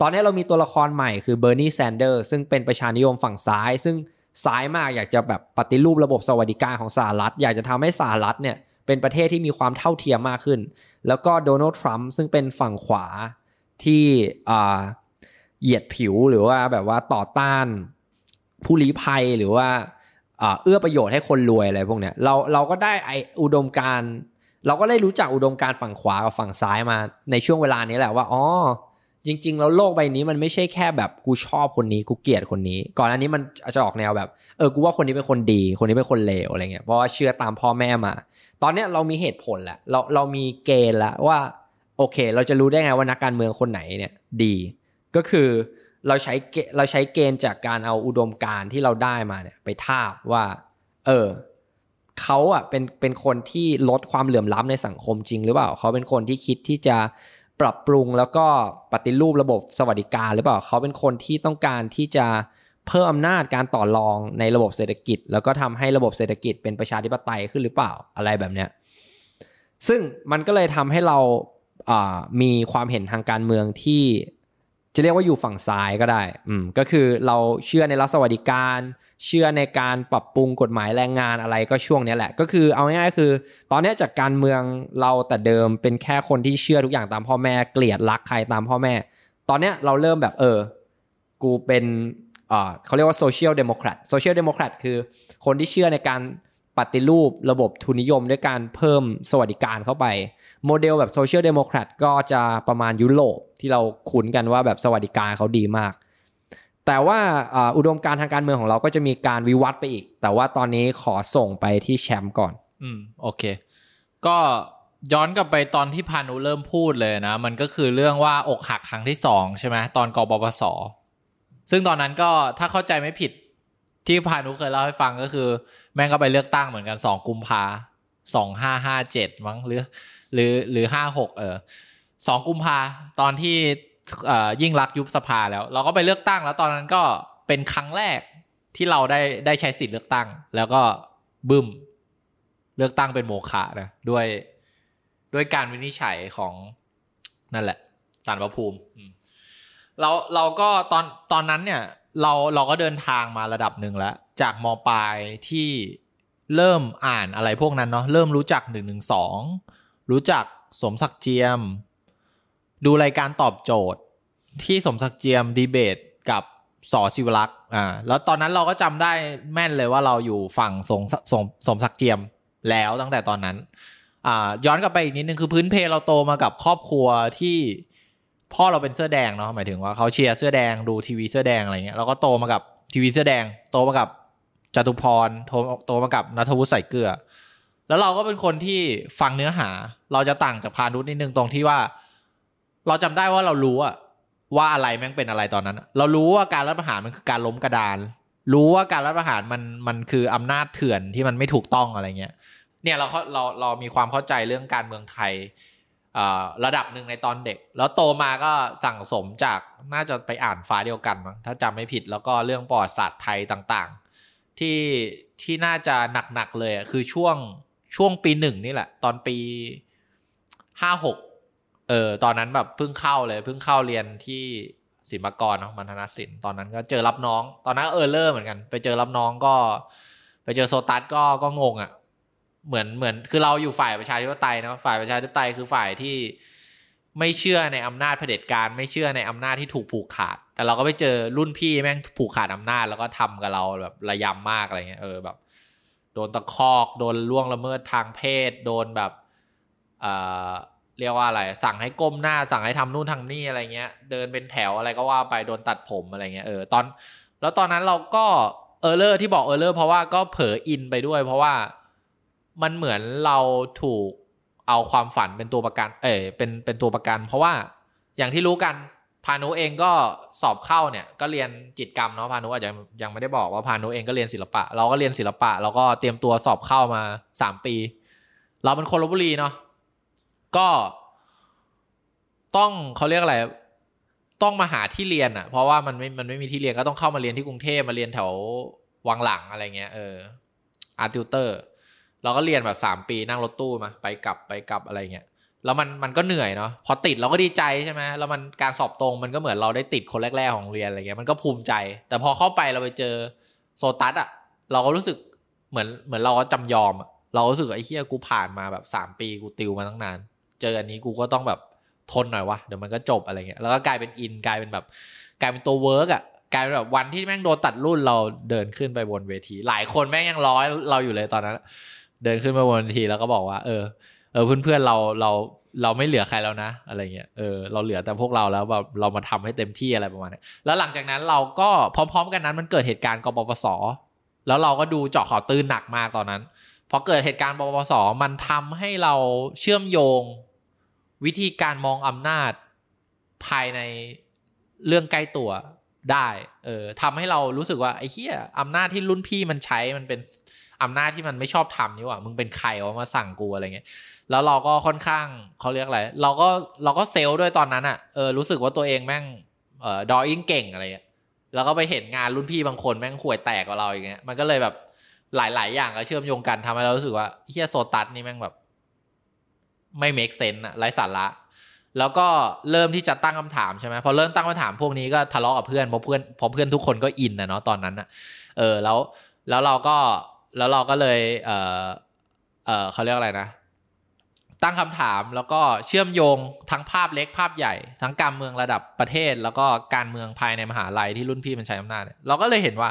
ตอนนี้เรามีตัวละครใหม่คือเบอร์นีแซนเดอร์ซึ่งเป็นประชานิยมฝั่งซ้าย ซึ่งซ้ายมากอยากจะแบบปฏิรูประบบสวัสดิการของสหรัฐ อยากจะทำให้สหรัฐเนี่ยเป็นประเทศที่มีความเท่าเทียมมากขึ้น แล้วก็โดนัลด์ทรัมป์ซึ่งเป็นฝั่งขวาที่อ่า เหยียดผิวหรือว่าแบบว่าต่อต้าน ผู้ลี้ภัยหรือว่าเอื้อประโยชน์ให้คนรวยอะไรพวกเนี้ยเราเราก็ได้ไออุดมการเราก็ได้รู้จักอุดมการฝั่งขวากับฝั่งซ้ายมาในช่วงเวลานี้แหละว่าอ๋อจริง ๆ แล้วโลกใบนี้มันไม่ใช่แค่แบบกูชอบคนนี้กูเกลียดคนนี้ ก่อนอันนี้มันจะออกแนวแบบเออกูว่าคนนี้เป็นคนดี คนนี้เป็นคนเลวอะไรเงี้ยเพราะว่าเชื่อตามพ่อแม่มา ตอนเนี้ยเรามีเหตุผลแหละเราเรามีเกณฑ์แล้วว่า โอเค เราจะรู้ได้ไงว่านักการเมืองคนไหนเนี่ย ดี ก็คือเราใช้เราใช้เกณฑ์จากการเอาอุดมการที่เราได้มาเนี่ยไปทาบว่า เออเขาอะเป็นเป็นคนที่ลดความเหลื่อมล้ำในสังคมจริงหรือเปล่าเขาเป็นคนที่คิดที่จะปรับปรุงแล้วก็ปฏิรูประบบสวัสดิการหรือเปล่าเขาเป็นคนที่ต้องการที่จะเพิ่มอำนาจการต่อรองในระบบเศรษฐกิจ แล้วก็ทำให้ระบบเศรษฐกิจเป็นประชาธิปไตยขึ้นหรือเปล่าอะไรแบบเนี้ยซึ่งมันก็เลยทำให้เรามีความเห็นทางการเมืองที่ จะเรียกว่าอยู่ฝั่งซ้ายก็ได้ อืม ก็คือเราเชื่อในรัฐสวัสดิการ เชื่อในการปรับปรุงกฎหมายแรงงานอะไรก็ช่วงนี้แหละ ก็คือเอาง่ายๆคือ ตอนนี้จากการเมืองเราแต่เดิมเป็นแค่คนที่เชื่อทุกอย่างตามพ่อแม่เกลียดรักใครตามพ่อแม่ ตอนนี้เราเริ่มแบบเออ กูเป็นเขาเรียกว่า social democrat social democrat คือคนที่เชื่อในการ ปฏิรูประบบทุนนิยมด้วยการเพิ่มสวัสดิการเข้าไป โมเดลแบบ social democrat ก็จะประมาณยุโรปที่เราคุ้นกันว่าแบบสวัสดิการเขาดีมาก แต่ว่าอุดมการณ์ทางการเมืองของเราก็จะมีการวิวัฒน์ไปอีก แต่ว่าตอนนี้ขอส่งไปที่แชมป์ก่อน อืมโอเค ก็ย้อนกลับไปตอนที่พานุเริ่มพูดเลยนะ มันก็คือเรื่องว่าอกหักครั้งที่สองใช่ไหมตอนกบปสซึ่งตอนนั้นก็ถ้าเข้าใจไม่ผิดที่พานุเคยเล่าให้ฟังก็คือ แม่งก็ไปเลือกตั้งเหมือนกันสองกุมภาสองห้าห้าเจ็ดมั้งหรือ หรือหรือห้าหกเออสองกุมภาตอนที่ยิ่งรักยุบสภาแล้ว เราก็ไปเลือกตั้งแล้วตอนนั้นก็เป็นครั้งแรกที่เราได้ได้ใช้สิทธิ์เลือกตั้ง แล้วก็บึ้มเลือกตั้งเป็นโมฆะนะด้วยด้วยการวินิจฉัยของนั่นแหละสารพระภูมิเราเราก็ตอนตอนนั้นเนี่ย เราเราก็เดินทางมาระดับหนึ่งแล้ว จากมปลายที่เริ่มอ่านอะไรพวกนั้นเนาะเริ่มรู้จักหนึ่งหนึ่งสองรู้จักสมศักดิ์เจียม ดูรายการตอบโจทย์ ที่สมศักดิ์เจียมดีเบตกับสอศิวรักษ์อ่าแล้วตอนนั้นเราก็จำได้แม่นเลยว่าเราอยู่ฝั่งสมสมสมศักดิ์เจียมแล้วตั้งแต่ตอนนั้นอ่าย้อนกลับไปอีกนิดนึงคือพื้นเพเราโตมากับครอบครัวที่พ่อเราเป็นเสื้อแดงเนาะหมายถึงว่าเขาเชียร์เสื้อแดงดูทีวีเสื้อแดงอะไรเงี้ยเราก็โตมากับทีวีเสื้อแดง โตมากับ จตุพรโตโตมากับนัทวุฒิใส่เกลือ แล้วเราก็เป็นคนที่ฟังเนื้อหา เราจะต่างจากพานุษนิดนึงตรงที่ว่า เราจำได้ว่าเรารู้อะว่าอะไรแม่งเป็นอะไรตอนนั้น เรารู้ว่าการรัฐประหารมันคือการล้มกระดาน รู้ว่าการรัฐประหารมันมันคืออำนาจเถื่อนที่มันไม่ถูกต้องอะไรเงี้ย เนี่ยเราเราเรามีความเข้าใจเรื่องการเมืองไทยระดับหนึ่งในตอนเด็ก แล้วโตมาก็สั่งสมจากน่าจะไปอ่านฟ้าเดียวกันมั้งถ้าจำไม่ผิดแล้วก็เรื่องปอดศาสตร์ไทยต่าง ที่ที่น่าจะหนักๆเลยคือช่วงช่วงปีหนึ่งนี่แหละ ตอนปีห้าหกเออตอนนั้นแบบเพิ่งเข้าเลยเพิ่งเข้าเรียนที่ศิลปากรเนาะมันธนศิลป์ตอนนั้นก็เจอรับน้อง ตอนนั้นเออเลอร์เหมือนกัน ไปเจอรับน้องก็ ไปเจอโซตัสก็ก็งงอะ่ะ เหมือนเหมือนคือเราอยู่ฝ่ายประชาธิปไตยนะฝ่ายประชาธิปไตยคือฝ่ายที่ไม่เชื่อในอำนาจเผด็จการ ไม่เชื่อในอำนาจที่ถูกผูกขาด แต่เราก็ไปเจอรุ่นพี่แม่งผูกขาดอำนาจแล้วก็ทำกับเราแบบระยำมากอะไรเงี้ยเออแบบ โดนตะคอกโดนล่วงละเมิดทางเพศ โดนแบบเอ่อเรียกว่าอะไร สั่งให้ก้มหน้าสั่งให้ทำนู่นทำนี่อะไรเงี้ย เดินเป็นแถวอะไรก็ว่าไปโดนตัดผมอะไรเงี้ยเออตอน แล้วตอนนั้นเราก็ error ที่บอก error เพราะว่าก็เผลออินไปด้วย เพราะว่ามันเหมือนเราถูกเอาความฝันเป็นตัวประกัน เออเป็นเป็นตัวประกัน เพราะว่าอย่างที่รู้กัน พานุเองก็สอบเข้าเนี่ยก็เรียนจิตกรรมเนาะพานุอาจจะยังไม่ได้บอกว่าพานุเองก็เรียนศิลปะ เราก็เรียนศิลปะเราก็เตรียมตัวสอบเข้ามาสามปี เราเป็นคนลบบุรีเนาะก็ต้องเขาเรียกอะไรต้องมาหาที่เรียนอะ่ะ เพราะว่ามันไม่มันไม่มีที่เรียนก็ต้องเข้ามาเรียนที่กรุงเทพมาเรียนแถววังหลังอะไรเงี้ยเอออาร์ติวเตอร์ เราก็เรียนแบบสามปีนั่งรถตู้มา ไปกลับไปกลับอะไรเงี้ย แล้วมันมันก็เหนื่อยเนาะพอติดเราก็ดีใจใช่ไหมแล้วมันการสอบตรงมันก็เหมือนเราได้ติดคนแรก ๆของเรียนอะไรเงี้ยมันก็ภูมิใจ แต่พอเข้าไปเราไปเจอโซตัสอะเราก็รู้สึกเหมือนเหมือนเราก็จำยอมเรารู้สึกไอ้เหี้ยกูผ่านมาแบบสามปีกูติวมาตั้งนาน เจออันนี้กูก็ต้องแบบทนหน่อยวะเดี๋ยวมันก็จบอะไรเงี้ยแล้วก็กลายเป็นอินกลายเป็นแบบ กลายเป็นตัว work อะกลายเป็นแบบวันที่แม่งโดนตัดรุ่นเราเดินขึ้นไปบนเวที หลายคนแม่งยังล้อเราอยู่เลยตอนนั้น เดินขึ้นมาบนเวทีแล้วก็บอกว่า เออ เออเพื่อนๆเราเราเราไม่เหลือใครแล้วนะ อะไรเงี้ยเออเราเหลือแต่พวกเราแล้วแบบเรามาทำให้เต็มที่อะไรประมาณนี้แล้วหลังจากนั้นเราก็พร้อม ๆ กันนั้นมันเกิดเหตุการณ์กปปสแล้วเราก็ดูเจาะข่าวตื้นหนักมากตอนนั้นพอเกิดเหตุการณ์ปปสมันทำให้เราเชื่อมโยง วิธีการมองอำนาจภายในเรื่องใกล้ตัวได้ เออทำให้เรารู้สึกว่าไอ้เหี้ยอำนาจที่รุ่นพี่มันใช้มันเป็น อำนาจที่มันไม่ชอบทำนี่ว่ามึงเป็นใครวะมาสั่งกูอะไรเงี้ยแล้วเราก็ค่อนข้างเขาเรียกอะไรเราก็เราก็เซลล์ด้วยตอนนั้นอะ่ะเออรู้สึกว่าตัวเองแม่งเอ่อดออิ่งเก่งอะไรเงี้ยแล้วก็ไปเห็นงานรุ่นพี่บางคนแม่งข่วยแตกกว่าเราอย่างเงี้ยมันก็เลยแบบหลาย ๆ อย่างก็เชื่อมโยงกันทำให้เรารู้สึกว่าเฮียโซตัสนี่แม่งแบบ ไม่เมคเซนอะไร้สาระแล้วก็เริ่มที่จะตั้งคำถามใช่ไหมพอเริ่มตั้งคำถามพวกนี้ก็ทะเลาะกับเพื่อนเพราะเพื่อนเพราะเพื่อนทุกคนก็อินนะเนาะตอนนั้นอะเออแล้วแล้วเราก็ แล้วเราก็เลยเออเออเขาเรียกอะไรนะ ตั้งคำถามแล้วก็เชื่อมโยงทั้งภาพเล็กภาพใหญ่ ทั้งการเมืองระดับประเทศ แล้วก็การเมืองภายในมหาลัยที่รุ่นพี่มันใช้อำนาจเนี่ยเราก็เลยเห็นว่า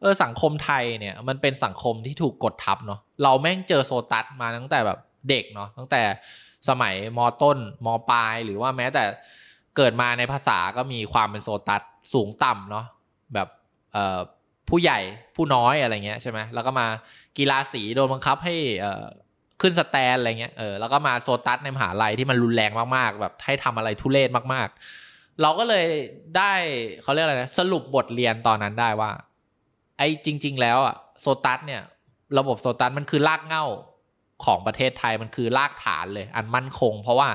เออสังคมไทยเนี่ยมันเป็นสังคมที่ถูกกดทับเนาะเราแม่งเจอโซตัสมาตั้งแต่แบบเด็กเนาะตั้งแต่สมัยมต้นมปลาย หรือว่าแม้แต่เกิดมาในภาษาก็มีความเป็นโซตัสสูงต่ำเนาะแบบเอ่อ ผู้ใหญ่ผู้น้อยอะไรเงี้ยใช่ไหมแล้วก็มากีฬาสีโดนบังคับให้เออขึ้นสแตนอะไรเงี้ยเออแล้วก็มาโซตัสในมหาลัยที่มันรุนแรงมากๆ แบบให้ทำอะไรทุเรศมากๆ เราก็เลยได้เขาเรียกอะไรนะสรุปบทเรียนตอนนั้นได้ว่า ไอ้จริง ๆ แล้วอะโซตัสเนี่ย ระบบโซตัสมันคือรากเง้าของประเทศไทยมันคือรากฐานเลย อันมั่นคง เพราะว่า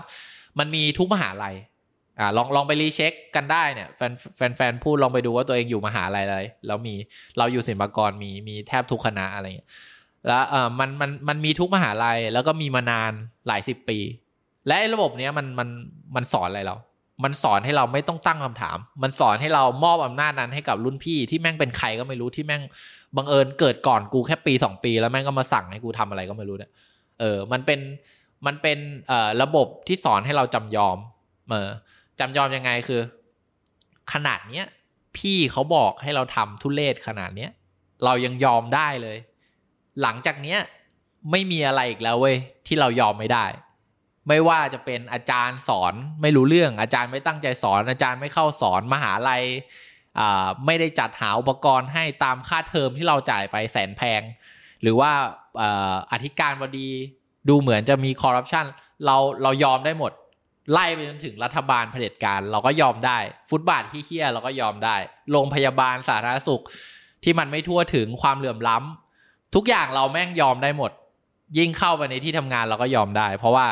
มันมีทุกมหาลัย อ่าลองลองไปรีเช็คกันได้เนี่ยแฟนแฟนแฟนพูดลองไปดูว่าตัวเองอยู่มหาลัยอะไรแล้วมีเราอยู่ศิลปากรมีมีแทบทุกคณะอะไรเงี้ยแล้วเออมันมันมันมีทุกมหาลัยแล้วก็มีมานานหลายสิบปี และระบบเนี้ยมันมันมันสอนอะไรเรา มันสอนให้เราไม่ต้องตั้งคำถาม มันสอนให้เรามอบอำนาจนั้นให้กับรุ่นพี่ที่แม่งเป็นใครก็ไม่รู้ที่แม่งบังเอิญเกิดก่อนกูแค่ปีสองปี แล้วแม่งก็มาสั่งให้กูทำอะไรก็ไม่รู้เนี่ยเออ มันเป็นมันเป็นเอ่อระบบที่สอนให้เราจำยอมเออ จำยอมยังไงคือ ขนาดเนี้ยพี่เขาบอกให้เราทำทุเลศขนาดเนี้ยเรายังยอมได้เลย หลังจากเนี้ยไม่มีอะไรอีกแล้วเว้ยที่เรายอมไม่ได้ ไม่ว่าจะเป็นอาจารย์สอนไม่รู้เรื่อง อาจารย์ไม่ตั้งใจสอน อาจารย์ไม่เข้าสอนมหาลัยอ่าไม่ได้จัดหาอุปกรณ์ให้ตามค่าเทอมที่เราจ่ายไปแสนแพง หรือว่าอธิการบดีดูเหมือนจะมีคอร์รัปชันเราเรายอมได้หมด ไล่ไปจนถึงรัฐบาลเผด็จการเราก็ยอมได้ ฟุตบาทที่เฮี้ยเราก็ยอมได้ โรงพยาบาลสาธารณสุข ที่มันไม่ทั่วถึงความเหลื่อมล้ำทุกอย่างเราแม่งยอมได้หมด ยิ่งเข้าไปในที่ทำงานเราก็ยอมได้ เพราะว่า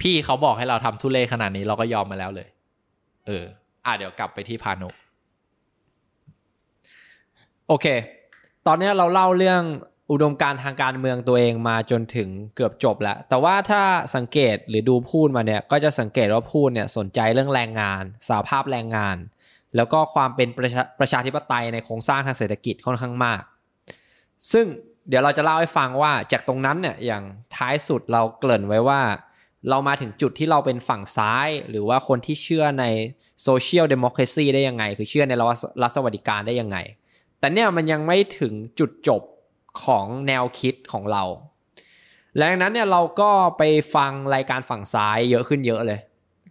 พี่เขาบอกให้เราทำทุเลขนาดนี้เราก็ยอมมาแล้วเลย เออ อะเดี๋ยวกลับไปที่พานุโอเค ตอนนี้เราเล่าเรื่อง อุดมการทางการเมืองตัวเองมาจนถึงเกือบจบแล้ว แต่ว่าถ้าสังเกตหรือดูพูดมาเนี่ย ก็จะสังเกตว่าพูดเนี่ยสนใจเรื่องแรงงานสาภาพแรงงาน แล้วก็ความเป็นประชาประชาธิปไตยในโครงสร้างทางเศรษฐกิจค่อนข้างมาก ซึ่งเดี๋ยวเราจะเล่าให้ฟังว่าจากตรงนั้นเนี่ยอย่างท้ายสุดเราเกริ่นไว้ว่า เรามาถึงจุดที่เราเป็นฝั่งซ้าย หรือว่าคนที่เชื่อในsocial democracy ได้ยังไง คือเชื่อในรัฐสวัสดิการได้ยังไง แต่เนี่ยมันยังไม่ถึงจุดจบ ของแนวคิดของเราและดังนั้นเนี่ยเราก็ไปฟังรายการฝั่งซ้ายเยอะขึ้นเยอะเลย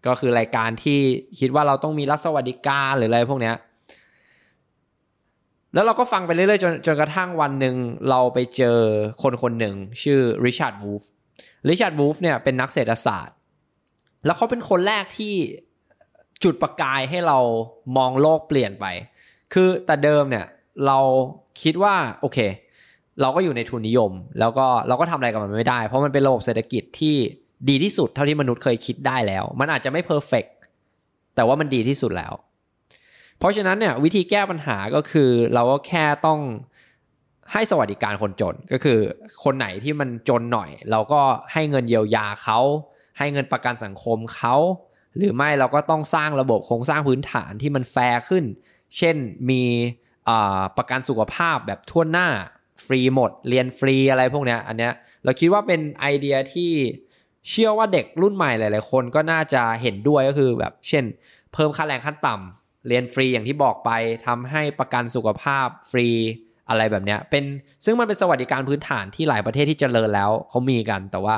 ก็คือรายการที่คิดว่าเราต้องมีรัฐสวัสดิการหรืออะไรพวกเนี้ยแล้วเราก็ฟังไปเรื่อยๆจนจนกระทั่งวันหนึ่งเราไปเจอคนคนหนึ่งชื่อริชาร์ดวูฟริชาร์ดวูฟเนี่ยเป็นนักเศรษฐศาสตร์ แล้วเขาเป็นคนแรกที่จุดประกายให้เรามองโลกเปลี่ยนไป คือแต่เดิมเนี่ยเราคิดว่าโอเค เราก็อยู่ในทุนนิยม แล้วก็เราก็ทำอะไรกับมันไม่ได้ เพราะมันเป็นระบบเศรษฐกิจที่ดีที่สุดเท่าที่มนุษย์เคยคิดได้แล้ว มันอาจจะไม่เพอร์เฟกแต่ว่ามันดีที่สุดแล้ว เพราะฉะนั้นเนี่ยวิธีแก้ปัญหาก็คือเราก็แค่ต้องให้สวัสดิการคนจนก็คือ คนไหนที่มันจนหน่อย เราก็ให้เงินเยียวยาเขา ให้เงินประกันสังคมเขาหรือไม่เราก็ต้องสร้างระบบโครงสร้างพื้นฐานที่มันแฟร์ขึ้น เช่นมีประกันสุขภาพแบบทั่วหน้า ฟรีหมด เรียนฟรีอะไรพวกเนี้ยอันเนี้ยเราคิดว่าเป็นไอเดียที่เชื่อว่าเด็กรุ่นใหม่หลาย ๆ คนก็น่าจะเห็นด้วยก็คือแบบเช่น เพิ่มค่าแรงขั้นต่ำเรียนฟรีอย่างที่บอกไปทำให้ประกันสุขภาพฟรีอะไรแบบเนี้ยเป็นซึ่งมันเป็นสวัสดิการพื้นฐานที่หลายประเทศที่เจริญแล้วเขามีกัน แต่ว่า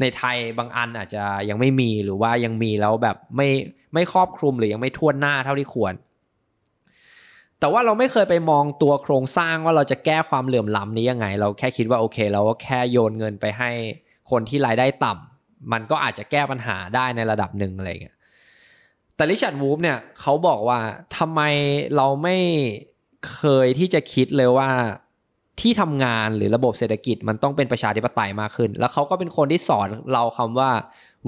ในไทยบางอันอาจจะยังไม่มีหรือว่ายังมีแล้วแบบไม่ไม่ครอบคลุมหรือยังไม่ทั่วหน้าเท่าที่ควร แต่ว่าเราไม่เคยไปมองตัวโครงสร้างว่าเราจะแก้ความเหลื่อมล้ำนี้ยังไง เราแค่คิดว่าโอเค เราก็แค่โยนเงินไปให้คนที่รายได้ต่ำมันก็อาจจะแก้ปัญหาได้ในระดับหนึ่งอะไรเงี้ยแต่ริชาร์ดวูฟเนี่ยเขาบอกว่าทำไมเราไม่เคยที่จะคิดเลยว่าที่ทำงานหรือระบบเศรษฐกิจมันต้องเป็นประชาธิปไตยมากขึ้น แล้วเขาก็เป็นคนที่สอนเราคำว่า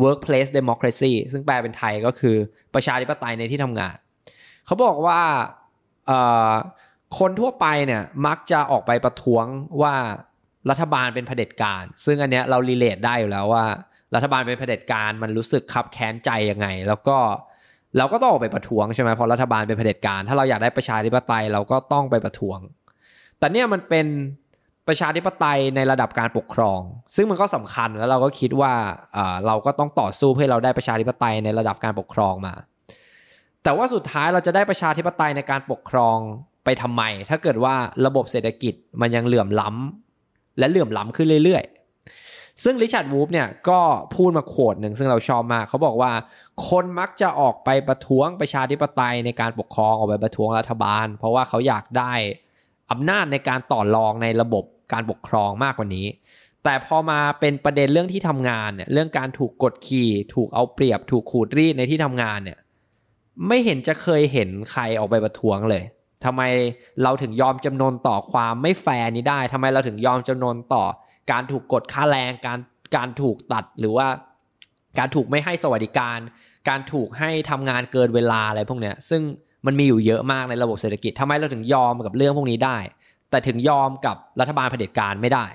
workplace democracy ซึ่งแปลเป็นไทยก็คือประชาธิปไตยในที่ทำงาน เขาบอกว่า คนทั่วไปเนี่ยมักจะออกไปประท้วงว่ารัฐบาลเป็นเผด็จการ ซึ่งอันเนี้ยเรารีเลทได้อยู่แล้วว่า รัฐบาลเป็นเผด็จการมันรู้สึกขับแค้นใจยังไง แล้วก็เราก็ต้องออกไปประท้วงใช่ไหมเพราะรัฐบาลเป็นเผด็จการ ถ้าเราอยากได้ประชาธิปไตยเราก็ต้องไปประท้วง แต่เนี่ยมันเป็นประชาธิปไตยในระดับการปกครอง ซึ่งมันก็สำคัญแล้วเราก็คิดว่าเราก็ต้องต่อสู้เพื่อเราได้ประชาธิปไตยในระดับการปกครองมา แต่ว่าสุดท้ายเราจะได้ประชาธิปไตยในการปกครองไปทำไม ถ้าเกิดว่าระบบเศรษฐกิจมันยังเหลื่อมล้ำและเหลื่อมล้ำขึ้นเรื่อยๆ ซึ่งริชาร์ดวูฟเนี่ยก็พูดมาโขดหนึ่งซึ่งเราชอบมาก เขาบอกว่า คนมักจะออกไปประท้วงประชาธิปไตยในการปกครองออกไปประท้วงรัฐบาล เพราะว่าเขาอยากได้อำนาจในการต่อรองในระบบการปกครองมากกว่านี้ แต่พอมาเป็นประเด็นเรื่องที่ทำงานเนี่ยเรื่องการถูกกดขี่ ถูกเอาเปรียบ ถูกขูดรีดในที่ทำงานเนี่ย ไม่เห็นจะเคยเห็นใครออกไปประท้วงเลยทำไมเราถึงยอมจำนนต่อความไม่แฟร์นี้ได้ทำไมเราถึงยอมจำนนต่อ การถูกกดค่าแรงการการถูกตัดหรือว่า การถูกไม่ให้สวัสดิการ การถูกให้ทำงานเกินเวลาอะไรพวกเนี้ย ซึ่งมันมีอยู่เยอะมากในระบบเศรษฐกิจทำไมเราถึงยอมกับเรื่องพวกนี้ได้ แต่ถึงยอมกับรัฐบาลเผด็จการไม่ได้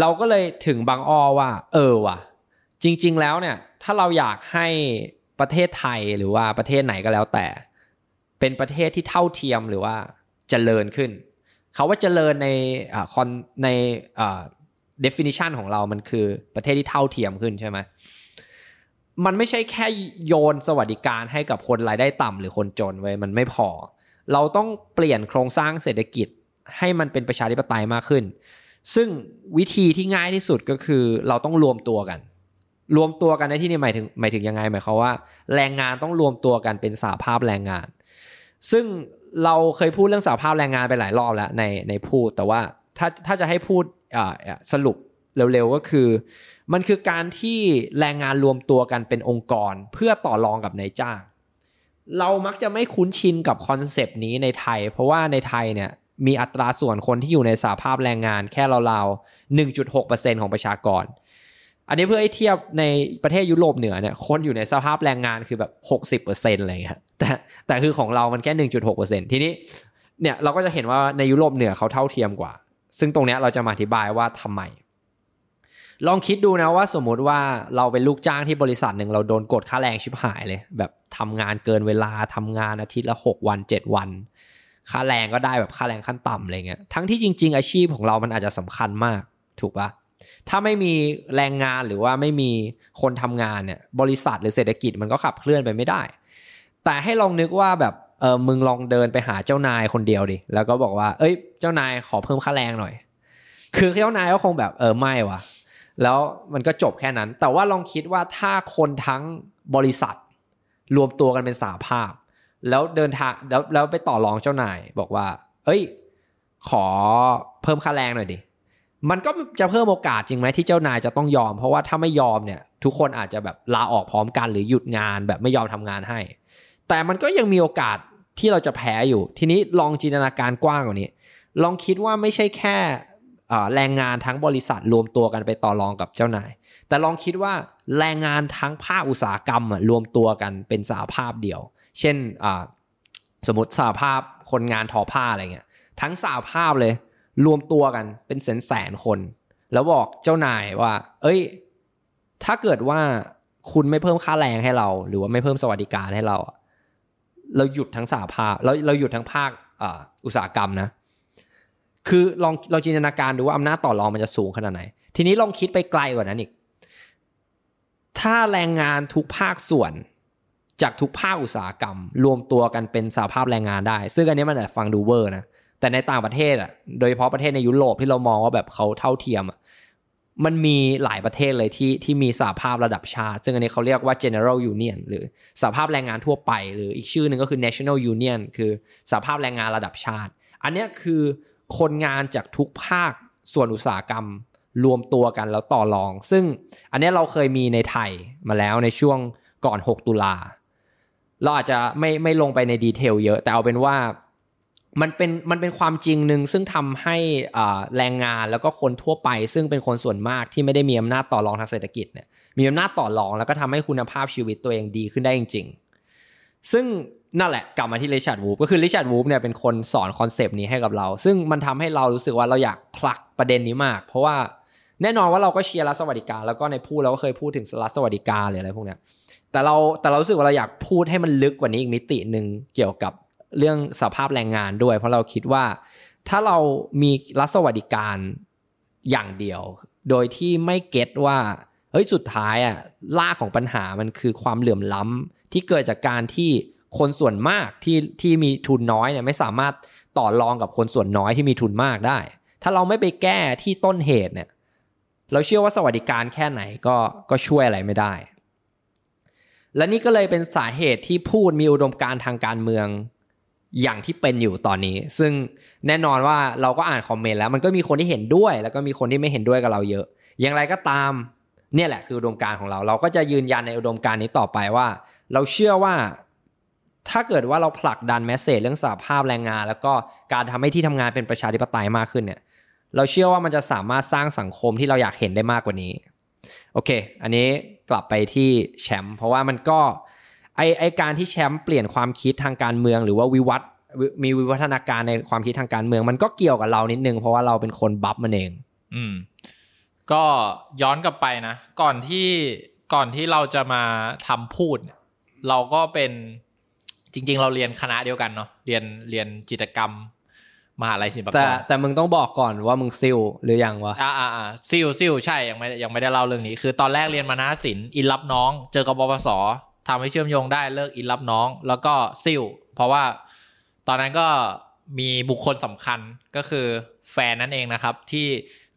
เราก็เลยถึงบางอ้อว่า เออว่ะ จริง ๆ แล้วเนี่ย ถ้าเราอยากให้ ประเทศไทยหรือว่าประเทศไหนก็แล้วแต่ เป็นประเทศที่เท่าเทียมหรือว่าเจริญขึ้นเขาว่าเจริญในคอนใน definition ของเรามันคือประเทศที่เท่าเทียมขึ้นใช่ไหมมันไม่ใช่แค่โยนสวัสดิการให้กับคนรายได้ต่ำหรือคนจนไว้มันไม่พอ เราต้องเปลี่ยนโครงสร้างเศรษฐกิจให้มันเป็นประชาธิปไตยมากขึ้น ซึ่งวิธีที่ง่ายที่สุดก็คือเราต้องรวมตัวกัน รวมตัวกันในที่นี้หมายถึงหมายถึงยังไงหมายความว่า แรงงานต้องรวมตัวกันเป็นสาภาพแรงงาน ซึ่งเราเคยพูดเรื่องสาภาพแรงงานไปหลายรอบแล้วในในพูดแต่ว่าถ้าถ้าจะให้พูดสรุปเร็วๆก็คือ มันคือการที่แรงงานรวมตัวกันเป็นองค์กรเพื่อต่อรองกับนายจ้าง เรามักจะไม่คุ้นชินกับคอนเซป ต์นี้ในไทย เพราะว่าในไทยเนี่ยมีอัตราส่วนคนที่อยู่ในสาภาพแรงงานแค่ราวๆ1.6%ของประชากร อันนี้เพื่อให้เทียบในประเทศยุโรปเหนือเนี่ยคนอยู่ในสภาพแรงงานคือแบบ60%อะไรเงี้ยแต่แต่คือของเรามันแค่1.6%ทีนี้เนี่ยเราก็จะเห็นว่าในยุโรปเหนือเขาเท่าเทียมกว่า ซึ่งตรงนี้เราจะมาอธิบายว่าทำไม ลองคิดดูนะว่าสมมุติว่าเราเป็นลูกจ้างที่บริษัทหนึ่งเราโดนกดค่าแรงชิบหายเลย แบบทำงานเกินเวลาทำงานอาทิตย์ละ6วัน7วันค่าแรงก็ได้แบบค่าแรงขั้นต่ำอะไรเงี้ยทั้งที่จริง ๆ อาชีพของเรามันอาจจะสำคัญมากถูกปะ ถ้าไม่มีแรงงานหรือว่าไม่มีคนทำงานเนี่ยบริษัทหรือเศรษฐกิจมันก็ขับเคลื่อนไปไม่ได้ แต่ให้ลองนึกว่าแบบเออมึงลองเดินไปหาเจ้านายคนเดียวดิแล้วก็บอกว่า เอ้ย เจ้านายขอเพิ่มค่าแรงหน่อย คือเจ้านายก็คงแบบเออไม่วะแล้วมันก็จบแค่นั้น แต่ว่าลองคิดว่าถ้าคนทั้งบริษัท รวมตัวกันเป็นสาภาพ แล้วเดินทางแล้วแล้วไปต่อรองเจ้านาย บอกว่า เอ้ย ขอเพิ่มค่าแรงหน่อยดิ มันก็จะเพิ่มโอกาสจริงไหมที่เจ้านายจะต้องยอม เพราะว่าถ้าไม่ยอมเนี่ย ทุกคนอาจจะแบบลาออกพร้อมกันหรือหยุดงานแบบไม่ยอมทำงานให้ แต่มันก็ยังมีโอกาสที่เราจะแพ้อยู่ ทีนี้ลองจินตนาการกว้างกว่านี้ ลองคิดว่าไม่ใช่แค่แรงงานทั้งบริษัทรวมตัวกันไปต่อรองกับเจ้านาย แต่ลองคิดว่าแรงงานทั้งภาคอุตสาหกรรมรวมตัวกันเป็นสาภาพเดียว เช่นสมมติสาภาพคนงานทอผ้าอะไรเงี้ยทั้งสาภาพเลย รวมตัวกันเป็นแสนแสนคน แล้วบอกเจ้านายว่า เอ้ย ถ้าเกิดว่าคุณไม่เพิ่มค่าแรงให้เรา หรือว่าไม่เพิ่มสวัสดิการให้เรา เราหยุดทั้งสาภาพเราเราหยุดทั้งภาคอุตสาหกรรมนะ คือลองเราจินตนาการดูว่าอำนาจต่อรองมันจะสูงขนาดไหน ทีนี้ลองคิดไปไกลกว่านั้นอีก ถ้าแรงงานทุกภาคส่วนจากทุกภาคอุตสาหกรรม รวมตัวกันเป็นสาภาพแรงงานได้ ซึ่งอันนี้มันฟังดูเวอร์นะ แต่ในต่างประเทศอะโดยเฉพาะประเทศในยุโรปที่เรามองว่าแบบเขาเท่าเทียมอะมันมีหลายประเทศเลยที่ที่มีสาภาพระดับชาติ ซึ่งอันนี้เขาเรียกว่า general union หรือสาภาพแรงงานทั่วไป หรืออีกชื่อหนึ่งก็คือ national union คือสาภาพแรงงานระดับชาติ อันนี้คือคนงานจากทุกภาคส่วนอุตสาหกรรมรวมตัวกันแล้วต่อรอง ซึ่งอันนี้เราเคยมีในไทยมาแล้วในช่วงก่อน 6 ตุลา เราอาจจะไม่ไม่ลงไปใน detail เยอะ แต่เอาเป็นว่า มันเป็นมันเป็นความจริงหนึ่งซึ่งทำให้แรงงานแล้วก็คนทั่วไป ซึ่งเป็นคนส่วนมากที่ไม่ได้มีอำนาจต่อรองทางเศรษฐกิจเนี่ยมีอำนาจต่อรองแล้วก็ทำให้คุณภาพชีวิตตัวเองดีขึ้นได้จริง ๆ ซึ่งนั่นแหละกลับมาที่ Richard Wolff ก็คือ Richard Wolff เนี่ยเป็นคนสอน concept นี้ให้กับเรา ซึ่งมันทำให้เรารู้สึกว่าเราอยากผลักประเด็นนี้มาก เพราะว่าแน่นอนว่าเราก็เชียร์รัฐสวัสดิการ แล้วก็ในพูดเราก็เคยพูดถึงรัฐสวัสดิการหรืออะไรพวกเนี้ยแต่เราแต่เรารู้สึกว่าเราอยากพูดให้มันลึกกว่านี้อีกมิติหนึ่งเกี่ยวกับ เรื่องสภาพแรงงานด้วย เพราะเราคิดว่าถ้าเรามีรัฐสวัสดิการอย่างเดียว โดยที่ไม่เก็ตว่าเฮ้ยสุดท้ายอะล่าของปัญหามันคือความเหลื่อมล้ำที่เกิดจากการที่คนส่วนมากที่ที่มีทุนน้อยเนี่ยไม่สามารถต่อรองกับคนส่วนน้อยที่มีทุนมากได้ ถ้าเราไม่ไปแก้ที่ต้นเหตุเนี่ย เราเชื่อว่าสวัสดิการแค่ไหนก็ก็ช่วยอะไรไม่ได้ และนี่ก็เลยเป็นสาเหตุที่พูดมีอุดมการทางการเมือง อย่างที่เป็นอยู่ตอนนี้ ซึ่งแน่นอนว่าเราก็อ่านคอมเมนต์แล้ว มันก็มีคนที่เห็นด้วย แล้วก็มีคนที่ไม่เห็นด้วยกับเราเยอะ อย่างไรก็ตาม เนี่ยแหละคืออุดมการของเรา เราก็จะยืนยันในอุดมการนี้ต่อไปว่า เราเชื่อว่า ถ้าเกิดว่าเราผลักดันแมสเซจเรื่องสาภาพแรงงาน แล้วก็การทำให้ที่ทำงานเป็นประชาธิปไตยมากขึ้นเนี่ย เราเชื่อว่ามันจะสามารถสร้างสังคมที่เราอยากเห็นได้มากกว่านี้ โอเค อันนี้กลับไปที่แชมป์เพราะว่ามันก็ไอไอการที่แชมป์เปลี่ยนความคิดทางการเมืองหรือว่าวิวัฒ มีวิวัฒนาการในความคิดทางการเมือง มันก็เกี่ยวกับเรานิดนึง เพราะว่าเราเป็นคนบัฟมันเอง อืม ก็ย้อนกลับไปนะ ก่อนที่ก่อนที่เราจะมาทำพูด เราก็เป็นจริง ๆ เราเรียนคณะเดียวกันเนาะเรียนเรียนจิตกรรมมหาลัยศิลปากรแต่แต่มึงต้องบอกก่อนว่ามึงซิ่วหรือยังวะอ่าอ่าอ่าซิ่วซิ่วใช่ยังไม่ยังไม่ได้เล่าเรื่องนี้ คือตอนแรกเรียนมัณฑนศิลป์อินรับน้อง เจอกับปปสทำให้เชื่อมโยงได้เลิกอินรับน้อง แล้วก็ซิ่วเพราะว่า ตอนนั้นก็มีบุคคลสำคัญก็คือแฟนนั่นเองนะครับ ที่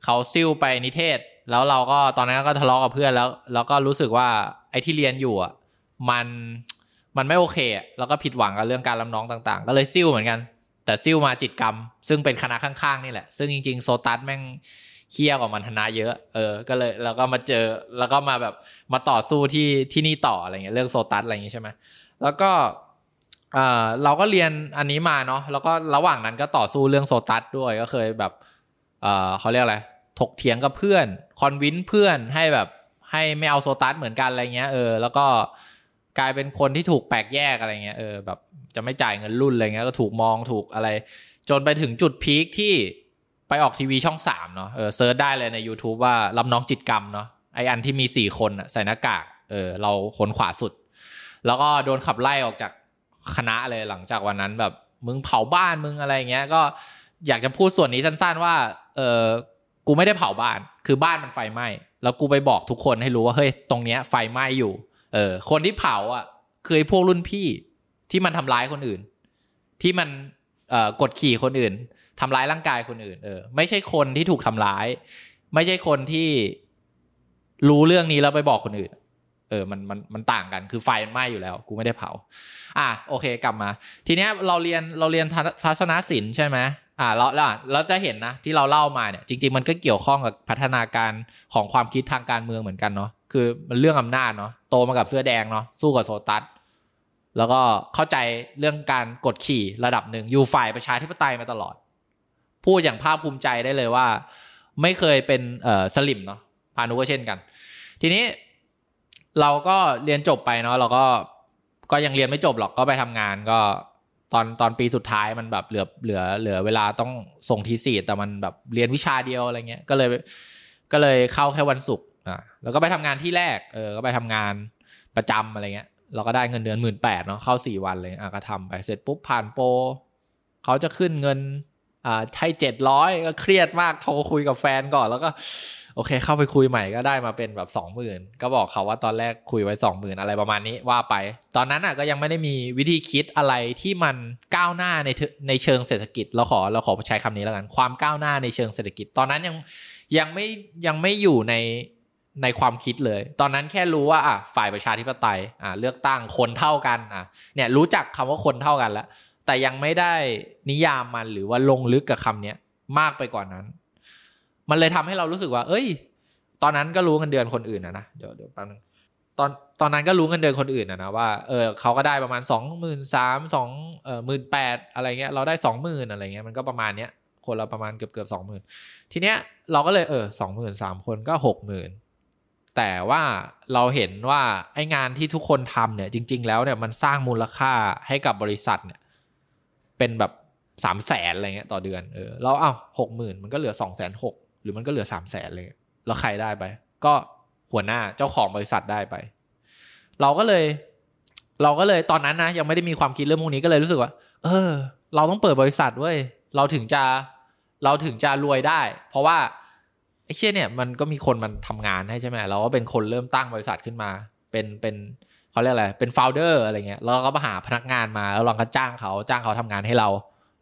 เขาซิ่วไปนิเทศ แล้วเราก็ตอนนั้นก็ทะเลาะกับเพื่อนแล้วแล้วก็รู้สึกว่าไอ้ที่เรียนอยู่อะมันมันไม่โอเค แล้วก็ผิดหวังกับเรื่องการรับน้องต่างๆ ก็เลยซิ่วเหมือนกัน แต่ซิ่วมาจิตกรรม ซึ่งเป็นคณะข้างๆนี่แหละ ซึ่งจริงๆโซตัสแม่งเคี้ยกว่ามันธนาเยอะ เออ ก็เลยแล้วก็มาเจอแล้วก็มาแบบมาต่อสู้ที่ที่นี่ต่ออะไรเงี้ยเรื่องโซตัสอะไรอย่างงี้ใช่ไหมแล้วก็ เออเราก็เรียนอันนี้มาเนาะแล้วก็ระหว่างนั้นก็ต่อสู้เรื่องโซตัสด้วยก็เคยแบบเออเขาเรียกอะไรถกเถียงกับเพื่อน convince เพื่อนให้แบบให้ไม่เอาโซตัสเหมือนกันอะไรเงี้ยเออแล้วก็กลายเป็นคนที่ถูกแปลกแยกอะไรเงี้ยเออแบบจะไม่จ่ายเงินรุ่นอะไรเงี้ยก็ถูกมองถูกอะไร จนไปถึงจุด peak ที่ไปออกทีวีช่องสามเนาะเออ search ได้เลยใน YouTube ว่ารับน้องจิตกรรมเนาะไออันที่มีสี่คนใส่หน้ากากเออเราคนขวาสุด แล้วก็โดนขับไล่ออกจาก คณะเลยหลังจากวันนั้นแบบมึงเผาบ้านมึงอะไรเงี้ย ก็อยากจะพูดส่วนนี้สั้นๆว่า เออกูไม่ได้เผาบ้าน คือบ้านมันไฟไหม้แล้วกูไปบอกทุกคนให้รู้ว่าเฮ้ยตรงเนี้ยไฟไหม้อยู่ เออ คนที่เผาอะคือไอ้พวกรุ่นพี่ที่มันทำร้ายคนอื่น ที่มันเอ่อกดขี่คนอื่นทำร้ายร่างกายคนอื่น เออ ไม่ใช่คนที่ถูกทำร้าย ไม่ใช่คนที่รู้เรื่องนี้แล้วไปบอกคนอื่น เออมันมันมันต่างกันคือไฟมันไหม้อยู่แล้ว กูไม่ได้เผา อะโอเคกลับมา ทีเนี้ยเราเรียนเราเรียนทัศนศิลป์ใช่ไหมอ่าเราแล้วเราจะเห็นนะที่เราเล่ามาเนี่ยจริง ๆ มันก็เกี่ยวข้องกับพัฒนาการของความคิดทางการเมืองเหมือนกันเนาะคือมันเรื่องอำนาจเนาะโตมากับเสื้อแดงเนาะสู้กับโซตัสแล้วก็เข้าใจเรื่องการกดขี่ระดับหนึ่งอยู่ฝ่ายประชาธิปไตยมาตลอด พูดอย่างภาคภูมิใจได้เลยว่า ไม่เคยเป็นเอ่อสลิมเนาะพานุก็เช่นกัน ทีนี้ เราก็เรียนจบไปเนาะเราก็ก็ยังเรียนไม่จบหรอกก็ไปทำงานก็ตอนตอนปีสุดท้ายมันแบบเหลือเหลือเหลือเวลาต้องส่งทีสีแต่มันแบบเรียนวิชาเดียวอะไรเงี้ยก็เลยก็เลยเข้าแค่วันศุกร์อะแล้วก็ไปทำงานที่แรกเออก็ไปทำงานประจำอะไรเงี้ย เราก็ได้เงินเดือนหมื่นแปดเนาะเข้าสี่วันเลยอะก็ทำไปเสร็จปุ๊บผ่านโปรเขาจะขึ้นเงินอ่าให้เจ็ดร้อยก็เครียดมากโทรคุยกับแฟนก่อนแล้วก็ โอเค เข้าไปคุยใหม่ก็ได้มาเป็นแบบสองหมื่นก็บอกเขาว่าตอนแรกคุยไว้สองหมื่นอะไรประมาณนี้ว่าไป ตอนนั้นอะก็ยังไม่ได้มีวิธีคิดอะไรที่มันก้าวหน้าในในเชิงเศรษฐกิจเราขอเราขอใช้คำนี้แล้วกัน ความก้าวหน้าในเชิงเศรษฐกิจ ตอนนั้นยังยังไม่ยังไม่อยู่ในในความคิดเลย ตอนนั้นแค่รู้ว่าอะฝ่ายประชาธิปไตยอะเลือกตั้งคนเท่ากันอะเนี่ยรู้จักคำว่าคนเท่ากันแล้วแต่ยังไม่ได้นิยามมันหรือว่าลงลึกกับคำเนี้ยมากไปกว่านั้น มันเลยทำให้เรารู้สึกว่า เอ้ย ตอนนั้นก็รู้เงินเดือนคนอื่นนะนะเดี๋ยวเดี๋ยวแป๊บนึงตอนตอนนั้นก็รู้เงินเดือนคนอื่นนะนะว่าเออเขาก็ได้ประมาณสองหมื่นสามสองเออหมื่นแปดอะไรเงี้ยเราได้สองหมื่นอะไรเงี้ยมันก็ประมาณเนี้ยคนเราประมาณเกือบเกือบสองหมื่นทีเนี้ยเราก็เลยเออสองหมื่นสามคนก็หกหมื่นแต่ว่าเราเห็นว่าไอ้งานที่ทุกคนทำเนี่ย จริง ๆ แล้วเนี่ยมันสร้างมูลค่าให้กับบริษัทเนี่ย เป็นแบบสามแสนอะไรเงี้ยต่อเดือนเออเราเอ้าหกหมื่นมันก็เหลือสองแสนหก หรือมันก็เหลือสามแสนเลย แล้วใครได้ไป ก็หัวหน้าเจ้าของบริษัทได้ไป เราก็เลย เราก็เลยตอนนั้นนะยังไม่ได้มีความคิดเรื่องพวกนี้ก็เลยรู้สึกว่า เออ เราต้องเปิดบริษัทเว้ยเราถึงจะเราถึงจะรวยได้ เพราะว่าไอ้เชี่ยเนี่ยมันก็มีคนมันทำงานให้ใช่ไหมเราก็เป็นคนเริ่มตั้งบริษัทขึ้นมา เป็นเป็นเขาเรียกอะไรเป็นโฟลเดอร์อะไรเงี้ยเราก็มาหาพนักงานมาแล้วลองก็จ้างเขาจ้างเขาทำงานให้เรา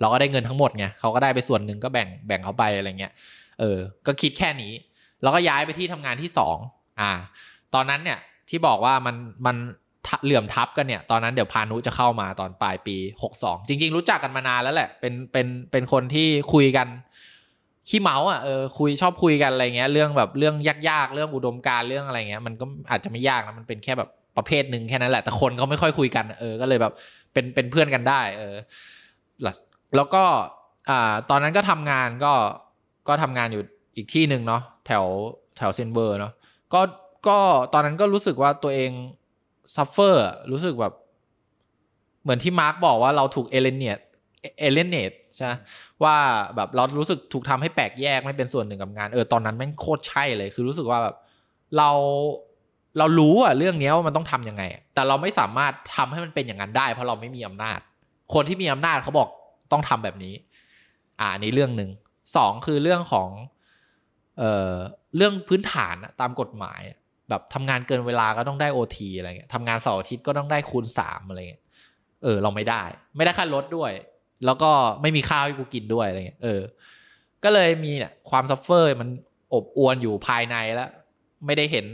เราก็ได้เงินทั้งหมดไงเขาก็ได้ไปส่วนหนึ่งก็แบ่งแบ่งเขาไปอะไรเงี้ย เออ ก็คิดแค่นี้ แล้วก็ย้ายไปที่ทำงานที่สองอ่า ตอนนั้นเนี่ยที่บอกว่ามันมันเหลื่อมทับกันเนี่ย ตอนนั้นเดี๋ยวพานุจะเข้ามาตอนปลายปีหกสองจริง ๆ รู้จักกันมานานแล้วแหละ เป็นเป็นเป็นคนที่คุยกันขี้เมาอะเออคุยชอบคุยกันอะไรเงี้ยเรื่องแบบเรื่องยากๆเรื่องอุดมการเรื่องอะไรเงี้ยมันก็อาจจะไม่ยากนะมันเป็นแค่แบบประเภทหนึ่งแค่นั้นแหละแต่คนเขาไม่ค่อยคุยกันเออก็เลยแบบเป็นเป็นเพื่อนกันได้ เออแล้วก็อ่าตอนนั้นก็ทำงานก็ ก็ทำงานอยู่อีกที่หนึ่งเนาะแถวแถวเซนเบอร์เนาะก็ก็ตอนนั้นก็รู้สึกว่าตัวเองsuffer รู้สึกแบบ เหมือนที่มาร์กซ์บอกว่าเราถูก alienate alienate ใช่ว่าแบบเรารู้สึกถูกทำให้แปลกแยกไม่เป็นส่วนหนึ่งกับงานเออตอนนั้นแม่งโคตรใช่เลย คือรู้สึกว่าแบบเราเรารู้อะเรื่องนี้ว่ามันต้องทำยังไง แต่เราไม่สามารถทำให้มันเป็นอย่างนั้นได้ เพราะเราไม่มีอำนาจ คนที่มีอำนาจเขาบอกต้องทำแบบนี้ อ่านี้เรื่องหนึ่ง สองคือเรื่องของเอ่อเรื่องพื้นฐานตามกฎหมาย แบบทำงานเกินเวลาก็ต้องได้โอทีอะไรเงี้ยทำงานเสาร์อาทิตย์ก็ต้องได้คูณสามอะไรเงี้ยเออ เราไม่ได้ ไม่ได้ค่ารถด้วย แล้วก็ไม่มีข้าวให้กูกินด้วยอะไรเงี้ยเออ ก็เลยมีเนี่ยความ suffer มันอบอวลอยู่ภายในแล้วไม่ได้เห็น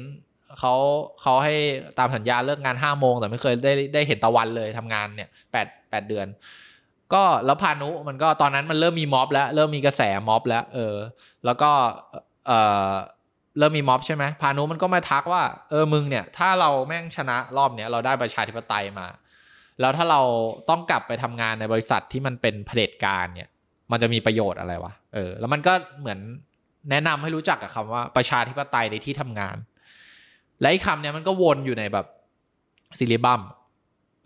เขาเขาให้ตามสัญญาเลิกงานห้าโมงแต่ไม่เคยได้ได้เห็นตะวันเลยทำงานเนี่ยแปดแปดเดือน ก็แล้วพานุมันก็ตอนนั้นมันเริ่มมีม็อบแล้ว เริ่มมีกระแสม็อบแล้วเออ แล้วก็เออเริ่มมีม็อบใช่ไหมพานุมันก็มาทักว่า เออมึงเนี่ย ถ้าเราแม่งชนะรอบเนี้ยเราได้ประชาธิปไตยมา แล้วถ้าเราต้องกลับไปทำงานในบริษัทที่มันเป็นเผด็จการเนี่ย มันจะมีประโยชน์อะไรวะเออ แล้วมันก็เหมือนแนะนำให้รู้จักกับคำว่าประชาธิปไตยในที่ทำงาน และไอ้คำเนี้ยมันก็วนอยู่ในแบบซิลิบัม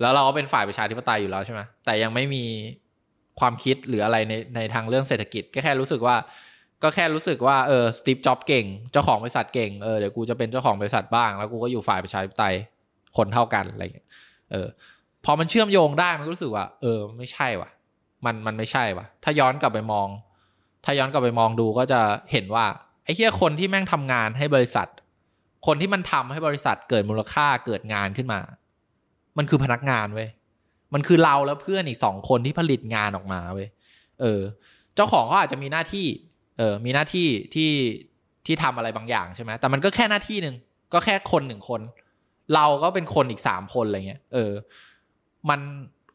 แล้วเราก็เป็นฝ่ายประชาธิปไตยอยู่แล้วใช่ไหมแต่ยังไม่มีความคิดหรืออะไรในในทางเรื่องเศรษฐกิจก็แค่รู้สึกว่า ก็แค่รู้สึกว่าเออสตีฟจ็อบเก่ง เจ้าของบริษัทเก่งเออเดี๋ยวกูจะเป็นเจ้าของบริษัทบ้าง แล้วกูก็อยู่ฝ่ายประชาธิปไตยคนเท่ากันอะไรอย่างเงี้ยเออ พอมันเชื่อมโยงได้มันก็รู้สึกว่า เออ ไม่ใช่ว่ะ มันมันไม่ใช่ว่ะ ถ้าย้อนกลับไปมอง ถ้าย้อนกลับไปมองดูก็จะเห็นว่าไอ้เหี้ยคนที่แม่งทำงานให้บริษัท คนที่มันทำให้บริษัทเกิดมูลค่าเกิดงานขึ้นมา มันคือพนักงานเว้ยมันคือเราแล้วเพื่อนอีกสองคนที่ผลิตงานออกมาเว้ยเออ เจ้าของเขาอาจจะมีหน้าที่ เออมีหน้าที่ที่ที่ทำอะไรบางอย่างใช่ไหมแต่มันก็แค่หน้าที่หนึ่งก็แค่คนหนึ่งคน เราก็เป็นคนอีกสามคนอะไรเงี้ยเออ มัน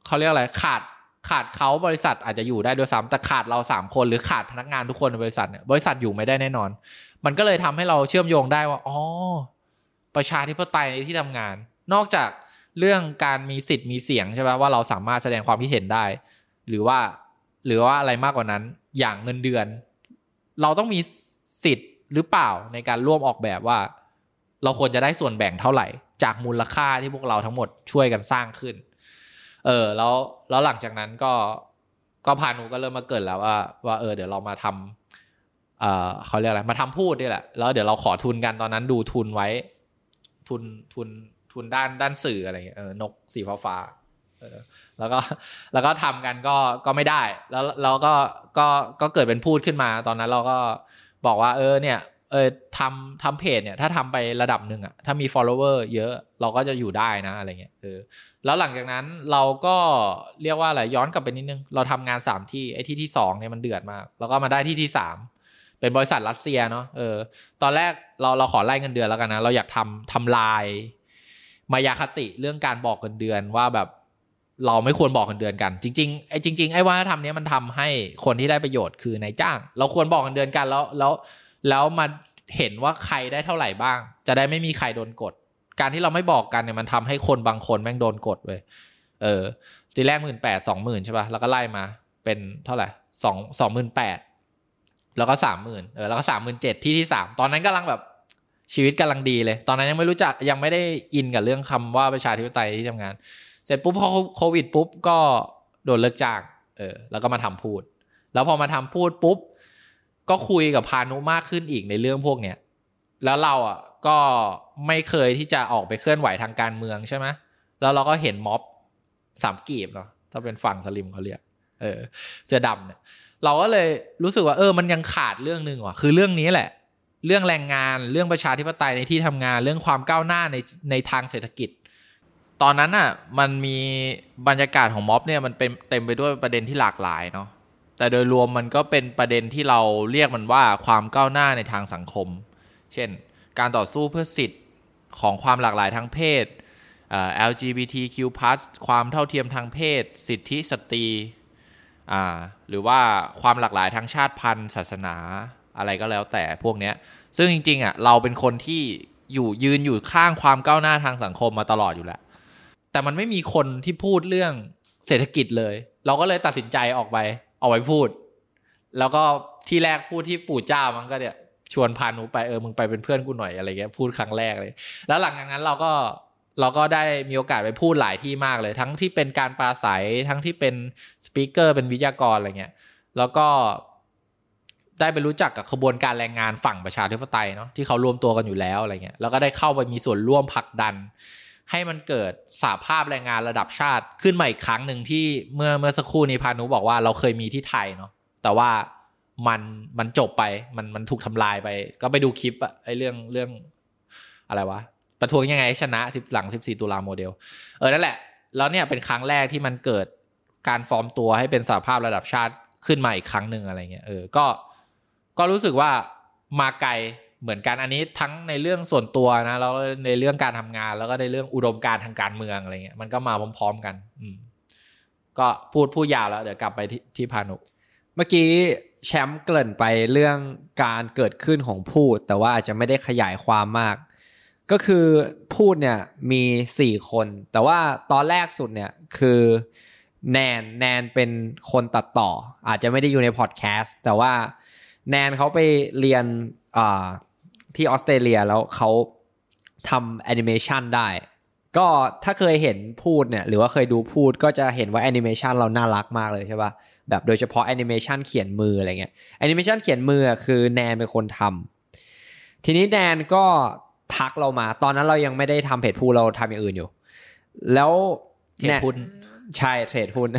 เขาเรียกอะไรขาดขาดเขาบริษัทอาจจะอยู่ได้ด้วยซ้ำแต่ขาดเราสามคนหรือขาดพนักงานทุกคนในบริษัทเนี่ยบริษัทอยู่ไม่ได้แน่นอน มันก็เลยทำให้เราเชื่อมโยงได้ว่าอ๋อประชาธิปไตยในที่ทำงาน นอกจาก เรื่องการมีสิทธิ์มีเสียงใช่ไหมว่าเราสามารถแสดงความคิดเห็นได้ หรือว่าหรือว่าอะไรมากกว่านั้น อย่างเงินเดือน เราต้องมีสิทธิ์หรือเปล่าในการร่วมออกแบบว่า เราควรจะได้ส่วนแบ่งเท่าไหร่ จากมูลค่าที่พวกเราทั้งหมดช่วยกันสร้างขึ้น เออแล้วแล้วหลังจากนั้นก็ก็พานุก็เริ่มมาเกิดแล้วว่าว่าเออเดี๋ยวเรามาทำเออเขาเรียกอะไรมาทำพูดนี่แหละแล้วเดี๋ยวเราขอทุนกันตอนนั้นดูทุนไว้ ทุนทุน ทุนด้านด้านสื่ออะไรเงี้ยเออนกสีฟ้าฟ้าเออแล้วก็แล้วก็ทำกันก็ก็ไม่ได้ แล้วเราก็ก็ก็เกิดเป็นพูดขึ้นมา ตอนนั้นเราก็บอกว่า เออเนี่ยเออทำทำเพจเนี่ยถ้าทำไประดับหนึ่งอะถ้ามี follower เยอะเราก็จะอยู่ได้นะอะไรเงี้ยเออแล้วหลังจากนั้นเราก็เรียกว่าอะไรย้อนกลับไปนิดนึง เราทำงานสามที่ไอ้ที่ที่สองเนี่ยมันเดือดมากแล้วก็มาได้ที่ที่สามเป็นบริษัทรัสเซียเนาะเออตอนแรกเราเราขอไล่เงินเดือนแล้วกันนะ เราอยากทำทำลาย มายาคติเรื่องการบอกเงินเดือนว่าแบบเราไม่ควรบอกเงินเดือนกัน จริงๆไอ้จริงๆไอ้วัฒนธรรมนี้มันทำให้คนที่ได้ประโยชน์คือนายจ้าง เราควรบอกเงินเดือนกันแล้วแล้วแล้วมาเห็นว่าใครได้เท่าไหร่บ้าง จะได้ไม่มีใครโดนกด การที่เราไม่บอกกันเนี่ยมันทำให้คนบางคนแม่งโดนกดเว้ยเออทีแรกหมื่นแปดสองหมื่นใช่ป่ะแล้วก็ไล่มาเป็นเท่าไหร่สองสองหมื่นแปดแล้วก็สามหมื่นเออแล้วก็สามหมื่นเจ็ดที่ที่สามตอนนั้นกำลังแบบ ชีวิตกำลังดีเลย ตอนนั้นยังไม่รู้จักยังไม่ได้อินกับเรื่องคำว่าประชาธิปไตยที่ทำงาน เสร็จปุ๊บพอโควิดปุ๊บก็โดนเลิกจ้างเออแล้วก็มาทำพูด แล้วพอมาทำพูดปุ๊บ ก็คุยกับพานุมากขึ้นอีกในเรื่องพวกเนี้ยแล้วเราอะก็ไม่เคยที่จะออกไปเคลื่อนไหวทางการเมืองใช่ไหมแล้วเราก็เห็นม็อบสามกีบเนาะถ้าเป็นฝั่งสลิมเขาเรียกเออ เสื้อดำเนี่ย เราก็เลยรู้สึกว่าเออมันยังขาดเรื่องหนึ่งว่ะ คือเรื่องนี้แหละ เรื่องแรงงาน เรื่องประชาธิปไตยในที่ทำงาน เรื่องความก้าวหน้าในในทางเศรษฐกิจ ตอนนั้นอะมันมีบรรยากาศของม็อบเนี่ยมันเป็นเต็มไปด้วยประเด็นที่หลากหลายเนาะแต่โดยรวมมันก็เป็นประเด็นที่เราเรียกมันว่าความก้าวหน้าในทางสังคม เช่น การต่อสู้เพื่อสิทธิ์ของความหลากหลายทางเพศ LGBTQ+ ความเท่าเทียมทางเพศ สิทธิสตรีหรือว่าความหลากหลายทางชาติพันธุ์ ศาสนา อะไรก็แล้วแต่พวกเนี้ย ซึ่งจริง ๆอะเราเป็นคนที่อยู่ยืนอยู่ข้างความก้าวหน้าทางสังคมมาตลอดอยู่แล้ว แต่มันไม่มีคนที่พูดเรื่องเศรษฐกิจเลย เราก็เลยตัดสินใจออกไปเอาไว้พูด แล้วก็ที่แรกพูดที่ปู่เจ้ามันก็เนี่ยชวนพานุไปเออมึงไปเป็นเพื่อนกูหน่อยอะไรเงี้ยพูดครั้งแรกเลย แล้วหลังจากนั้นเราก็เราก็ได้มีโอกาสไปพูดหลายที่มากเลย ทั้งที่เป็นการปราศัยทั้งที่เป็นสปีกเกอร์เป็นวิทยากรอะไรเงี้ย แล้วก็ ได้ไปรู้จักกับขบวนการแรงงานฝั่งประชาธิปไตยเนาะที่เขารวมตัวกันอยู่แล้วอะไรเงี้ยแล้วก็ได้เข้าไปมีส่วนร่วมผลักดัน ให้มันเกิดสาภาพแรงงานระดับชาติขึ้นมาอีกครั้งหนึ่งที่เมื่อเมื่อสักครู่นี้พานุบอกว่าเราเคยมีที่ไทยเนาะแต่ว่ามันมันจบไปมันมันถูกทำลายไป ก็ไปดูคลิปอะไอเรื่องเรื่องอะไรวะประท้วงยังไงชนะสิบหลังสิบสี่ตุลาโมเดล เออนั่นแหละ แล้วเนี่ยเป็นครั้งแรกที่มันเกิดการฟอร์มตัวให้เป็นสาภาพระดับชาติขึ้นมาอีกครั้งหนึ่งอะไรเงี้ยเออก็ ก็รู้สึกว่ามาไกลเหมือนกันอันนี้ทั้งในเรื่องส่วนตัวนะแล้วในเรื่องการทำงาน แล้วก็ในเรื่องอุดมการทางการเมืองอะไรเงี้ยมันก็มาพร้อม ๆ กัน อืมก็พูดพูดยาวแล้วเดี๋ยวกลับไปที่ที่พานุเมื่อกี้แชมป์เกริ่นไปเรื่องการเกิดขึ้นของพูด แต่ว่าอาจจะไม่ได้ขยายความมาก ก็คือพูดเนี่ยมีสี่คน แต่ว่าตอนแรกสุดเนี่ยคือแนนแนนเป็นคนตัดต่อ อาจจะไม่ได้อยู่ในพอดแคสต์แต่ว่า แนนเขาไปเรียนอ่าที่ออสเตรเลียแล้วเขาทำแอนิเมชันได้ ก็ถ้าเคยเห็นพูดเนี่ยหรือว่าเคยดูพูดก็จะเห็นว่าแอนิเมชันเราน่ารักมากเลยใช่ปะแบบโดยเฉพาะแอนิเมชันเขียนมืออะไรเงี้ยแอนิเมชันเขียนมือคือแนนเป็นคนทำทีนี้แนนก็ทักเรามา ตอนนั้นเรายังไม่ได้ทำเพจพูดเราทำอย่างอื่นอยู่ แล้ว trade หุ้นใช่ trade หุ้น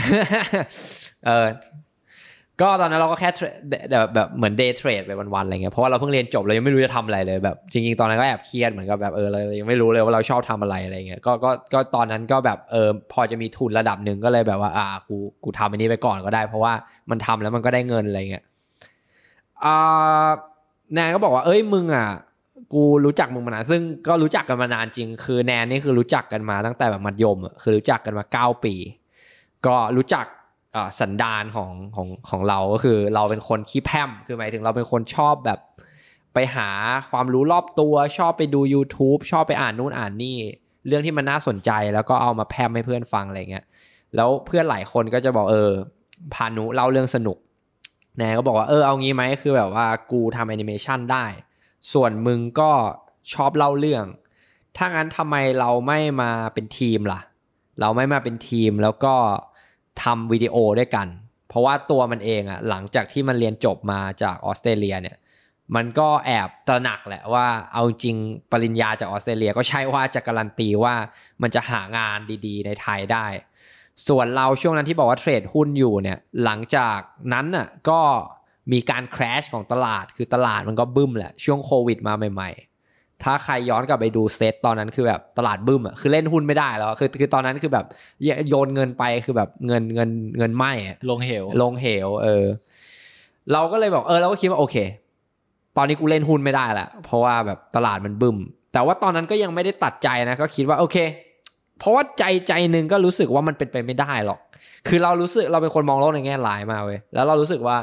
เออ ก็ตอนนั้นเราก็แค่เดแบบแบบเหมือน day trade ไปวันๆอะไรเงี้ยเพราะว่าเราเพิ่งเรียนจบเรายังไม่รู้จะทำอะไรเลยแบบจริงๆตอนนั้นก็แอบเครียดเหมือนกับแบบเออเรายังไม่รู้เลยว่าเราชอบทำอะไรอะไรเงี้ยก็ก็ก็ตอนนั้นก็แบบเออพอจะมีทุนระดับหนึ่งก็เลยแบบว่าอ่ากูกูทำอันนี้ไปก่อนก็ได้ เพราะว่ามันทำแล้วมันก็ได้เงินอะไรเงี้ยอ่าแนนก็บอกว่าเอ้ยมึงอะกูรู้จักมึงมานานซึ่งก็รู้จักกันมานานจริง คือแนนนี่คือรู้จักกันมาตั้งแต่แบบมัธยมอะคือรู้จักกันมาเก้าปี ก็รู้จัก สันดานของของของเราก็คือ เราเป็นคนขี้แพมคือหมายถึงเราเป็นคนชอบแบบ ไปหาความรู้รอบตัวชอบไปดู YouTube ชอบไปอ่านนู่นอ่านนี่ เรื่องที่มันน่าสนใจแล้วก็เอามาแพร่มให้เพื่อนฟังอะไรเงี้ยแล้วเพื่อนหลายคนก็จะบอกเออพานุเล่าเรื่องสนุกแนนก็บอกว่าเออเอางี้ไหมคือแบบว่ากูทำแอนิเมชันได้ ส่วนมึงก็ชอบเล่าเรื่อง ถ้างั้นทำไมเราไม่มาเป็นทีมล่ะ เราไม่มาเป็นทีมแล้วก็ ทำวิดีโอด้วยกัน เพราะว่าตัวมันเองอะหลังจากที่มันเรียนจบมาจากออสเตรเลียเนี่ยมันก็แอบตระหนักแหละว่าเอาจริงปริญญาจากออสเตรเลียก็ใช่ว่าจะการันตีว่ามันจะหางานดีๆ ในไทยได้ ส่วนเราช่วงนั้นที่บอกว่าเทรดหุ้นอยู่เนี่ยหลังจากนั้นน่ะก็มีการคราชของตลาดคือตลาดมันก็บึ้มแหละช่วงโควิดมาใหม่ ๆ ถ้าใครย้อนกลับไปดูเซตตอนนั้นคือแบบตลาดบึ้มอะคือเล่นหุ้นไม่ได้แล้วคือคือตอนนั้นคือแบบโยนเงินไปคือแบบเงินเงินเงินไหมอะลงเหว ลงเหว เออ เราก็เลยบอกเออเราก็คิดว่าโอเค ตอนนี้กูเล่นหุ้นไม่ได้ละเพราะว่าแบบตลาดมันบึ้ม แต่ว่าตอนนั้นก็ยังไม่ได้ตัดใจนะก็คิดว่าโอเค เพราะว่าใจใจหนึ่งก็รู้สึกว่ามันเป็นไปไม่ได้หรอก คือเรารู้สึกเราเป็นคนมองโลกในแง่ร้ายมากเว้ยแล้วเรารู้สึกว่า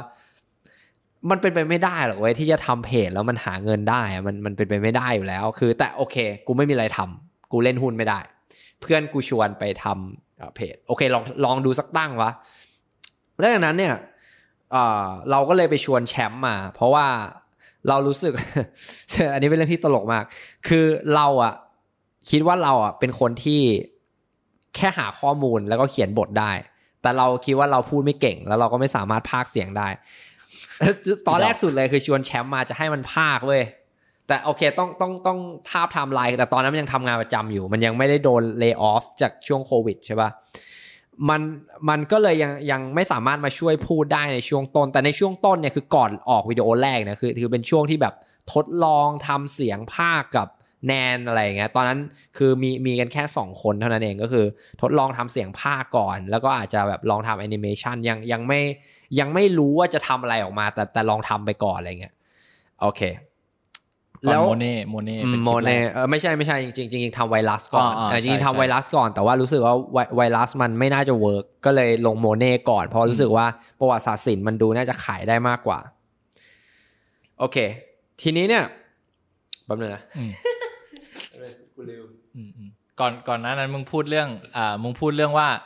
มันเป็นไปไม่ได้หรอกเว้ยที่จะทำเพจแล้วมันหาเงินได้มันมันเป็นไปไม่ได้อยู่แล้ว คือ แต่โอเค กูไม่มีอะไรทำกูเล่นหุ้นไม่ได้ เพื่อนกูชวนไปทำเอ่อเพจโอเคลองลองดูสักตั้งวะแล้วจากนั้นเนี่ยเออเราก็เลยไปชวนแชมป์มา เพราะว่าเรารู้สึก อันนี้เป็นเรื่องที่ตลกมาก คือเราอะคิดว่าเราอะเป็นคนที่แค่หาข้อมูลแล้วก็เขียนบทได้ แต่เราคิดว่าเราพูดไม่เก่ง แล้วเราก็ไม่สามารถพากย์เสียงได้ ตอนแรกสุดเลยคือชวนแชมป์มาจะให้มันพากย์เว้ยแต่โอเคต้องต้องต้องทาบไทม์ไลน์แต่ตอนนั้นมันยังทำงานประจำอยู่ มันยังไม่ได้โดนเล y o ออฟจากช่วงโควิดใช่ปะมันมันก็เลยยังยังไม่สามารถมาช่วยพูดได้ในช่วงต้น แต่ในช่วงต้นเเนี่ยคือก่อนออกวิดีโอแรกนี่ยคือคือเป็นช่วงที่แบบทดลองทำเสียงพากย์กับแนนอะไรเงี้ยตอนนั้นคือมีมีกันแค่สองคนเท่านั้นเองก็คือ ทดลองทำเสียงพากย์ก่อน แล้วก็อาจจะแบบลองทำแอนิเมชันยังยังไม่ ยังไม่รู้ว่าจะทำอะไรออกมา แต่แต่ลองทำไปก่อนอะไรเงี้ยโอเคก่อนโมเน่โมเน่เป็นคโมลิปแรเน่กเออไม่ใช่ไม่ใช่จริงๆจริงๆทำไวรัสก่อนอ่าๆเออจริงใช่ๆทำใช่ไวรัสก่อนแต่ว่ารู้สึกว่าไวไวรัสมันไม่น่าจะ work ก็เลยลงโมเน่ก่อนเพราะรู้สึกว่าประวัติศาสตร์ศิลป์มันดูน่าจะขายได้มากกว่า โอเค ทีนี้เนี่ยแป๊บนึงนะอืมกูลืมอืมอืมก่อนก่อนหน้านั้นมึงพูดเรื่องอ่ามึงพูดเรื่องว่าเอ่อ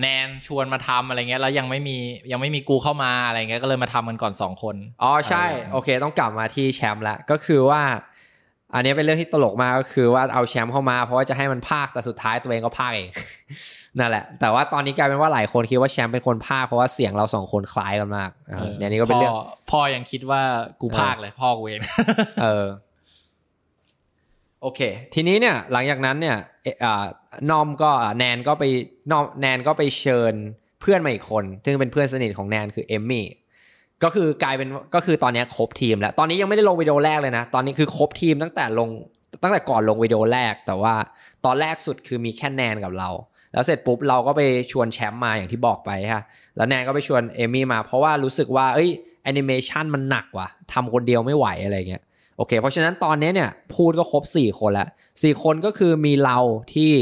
แนนชวนมาทำอะไรเงี้ยแล้วยังไม่มียังไม่มีกูเข้ามาอะไรเงี้ยก็เลยมาทำกันก่อนสองคน อ๋อใช่เออโอเค ต้องกลับมาที่แชมป์ละก็คือว่า อันนี้เป็นเรื่องที่ตลกมากก็คือว่าเอาแชมป์เข้ามา เพราะว่าจะให้มันพากย์แต่สุดท้ายตัวเองก็พากย์เองนั่นแหละ แต่ว่าตอนนี้กลายเป็นว่าหลายคนคิดว่าแชมป์เป็นคนพากย์เพราะว่าเสียงเราสองคนคล้ายกันมากเออเนี่ยนี่ก็เป็นเรื่องพ่พ่อยังคิดว่ากูพากเลยพ่อกูเองเออ โอเค ทีนี้เนี่ยหลังจากนั้นเนี่ยเอ่ออ่านอมก็แนนก็ไปนอมแนนก็ไปเชิญเพื่อนมาอีกคน ซึ่งเป็นเพื่อนสนิทของแนนคือเอมมี่ก็คือกลายเป็นก็คือตอนนี้ครบทีมแล้ว ตอนนี้ยังไม่ได้ลงวิดีโอแรกเลยนะ ตอนนี้คือครบทีมตั้งแต่ลงตั้งแต่ก่อนลงวิดีโอแรก แต่ว่าตอนแรกสุดคือมีแค่แนนกับเรา แล้วเสร็จปุ๊บเราก็ไปชวนแชมป์มาอย่างที่บอกไปค่ะแล้วแนนก็ไปชวนเอมี่มา เพราะว่ารู้สึกว่าเอ้ยแแอนิเมชันมันหนักว่ะทำคนเดียวไม่ไหวอะไรเงี้ย โอเค เพราะฉะนั้นตอนนี้เนี่ยพูดก็ครบ 4 คนแล้วสี่คนก็คือมีเราที่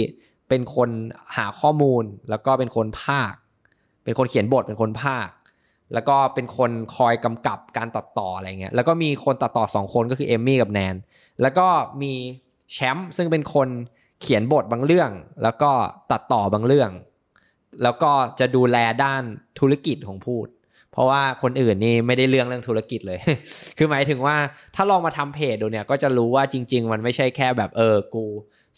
เป็นคนหาข้อมูล แล้วก็เป็นคนภาค เป็นคนเขียนบทเป็นคนภาค แล้วก็เป็นคนคอยกำกับการตัดต่ออะไรเงี้ยแล้วก็มีคนตัดต่อสองคนก็คือเอมมี่กับแนนแล้วก็มีแชมป์ซึ่งเป็นคนเขียนบทบางเรื่อง แล้วก็ตัดต่อบางเรื่อง แล้วก็จะดูแลด้านธุรกิจของพูด เพราะว่าคนอื่นนี่ไม่ได้เรื่องเรื่องธุรกิจเลย คือหมายถึงว่าถ้าลองมาทำเพจดูเนี่ยก็จะรู้ว่าจริง ๆ มันไม่ใช่แค่แบบเออกู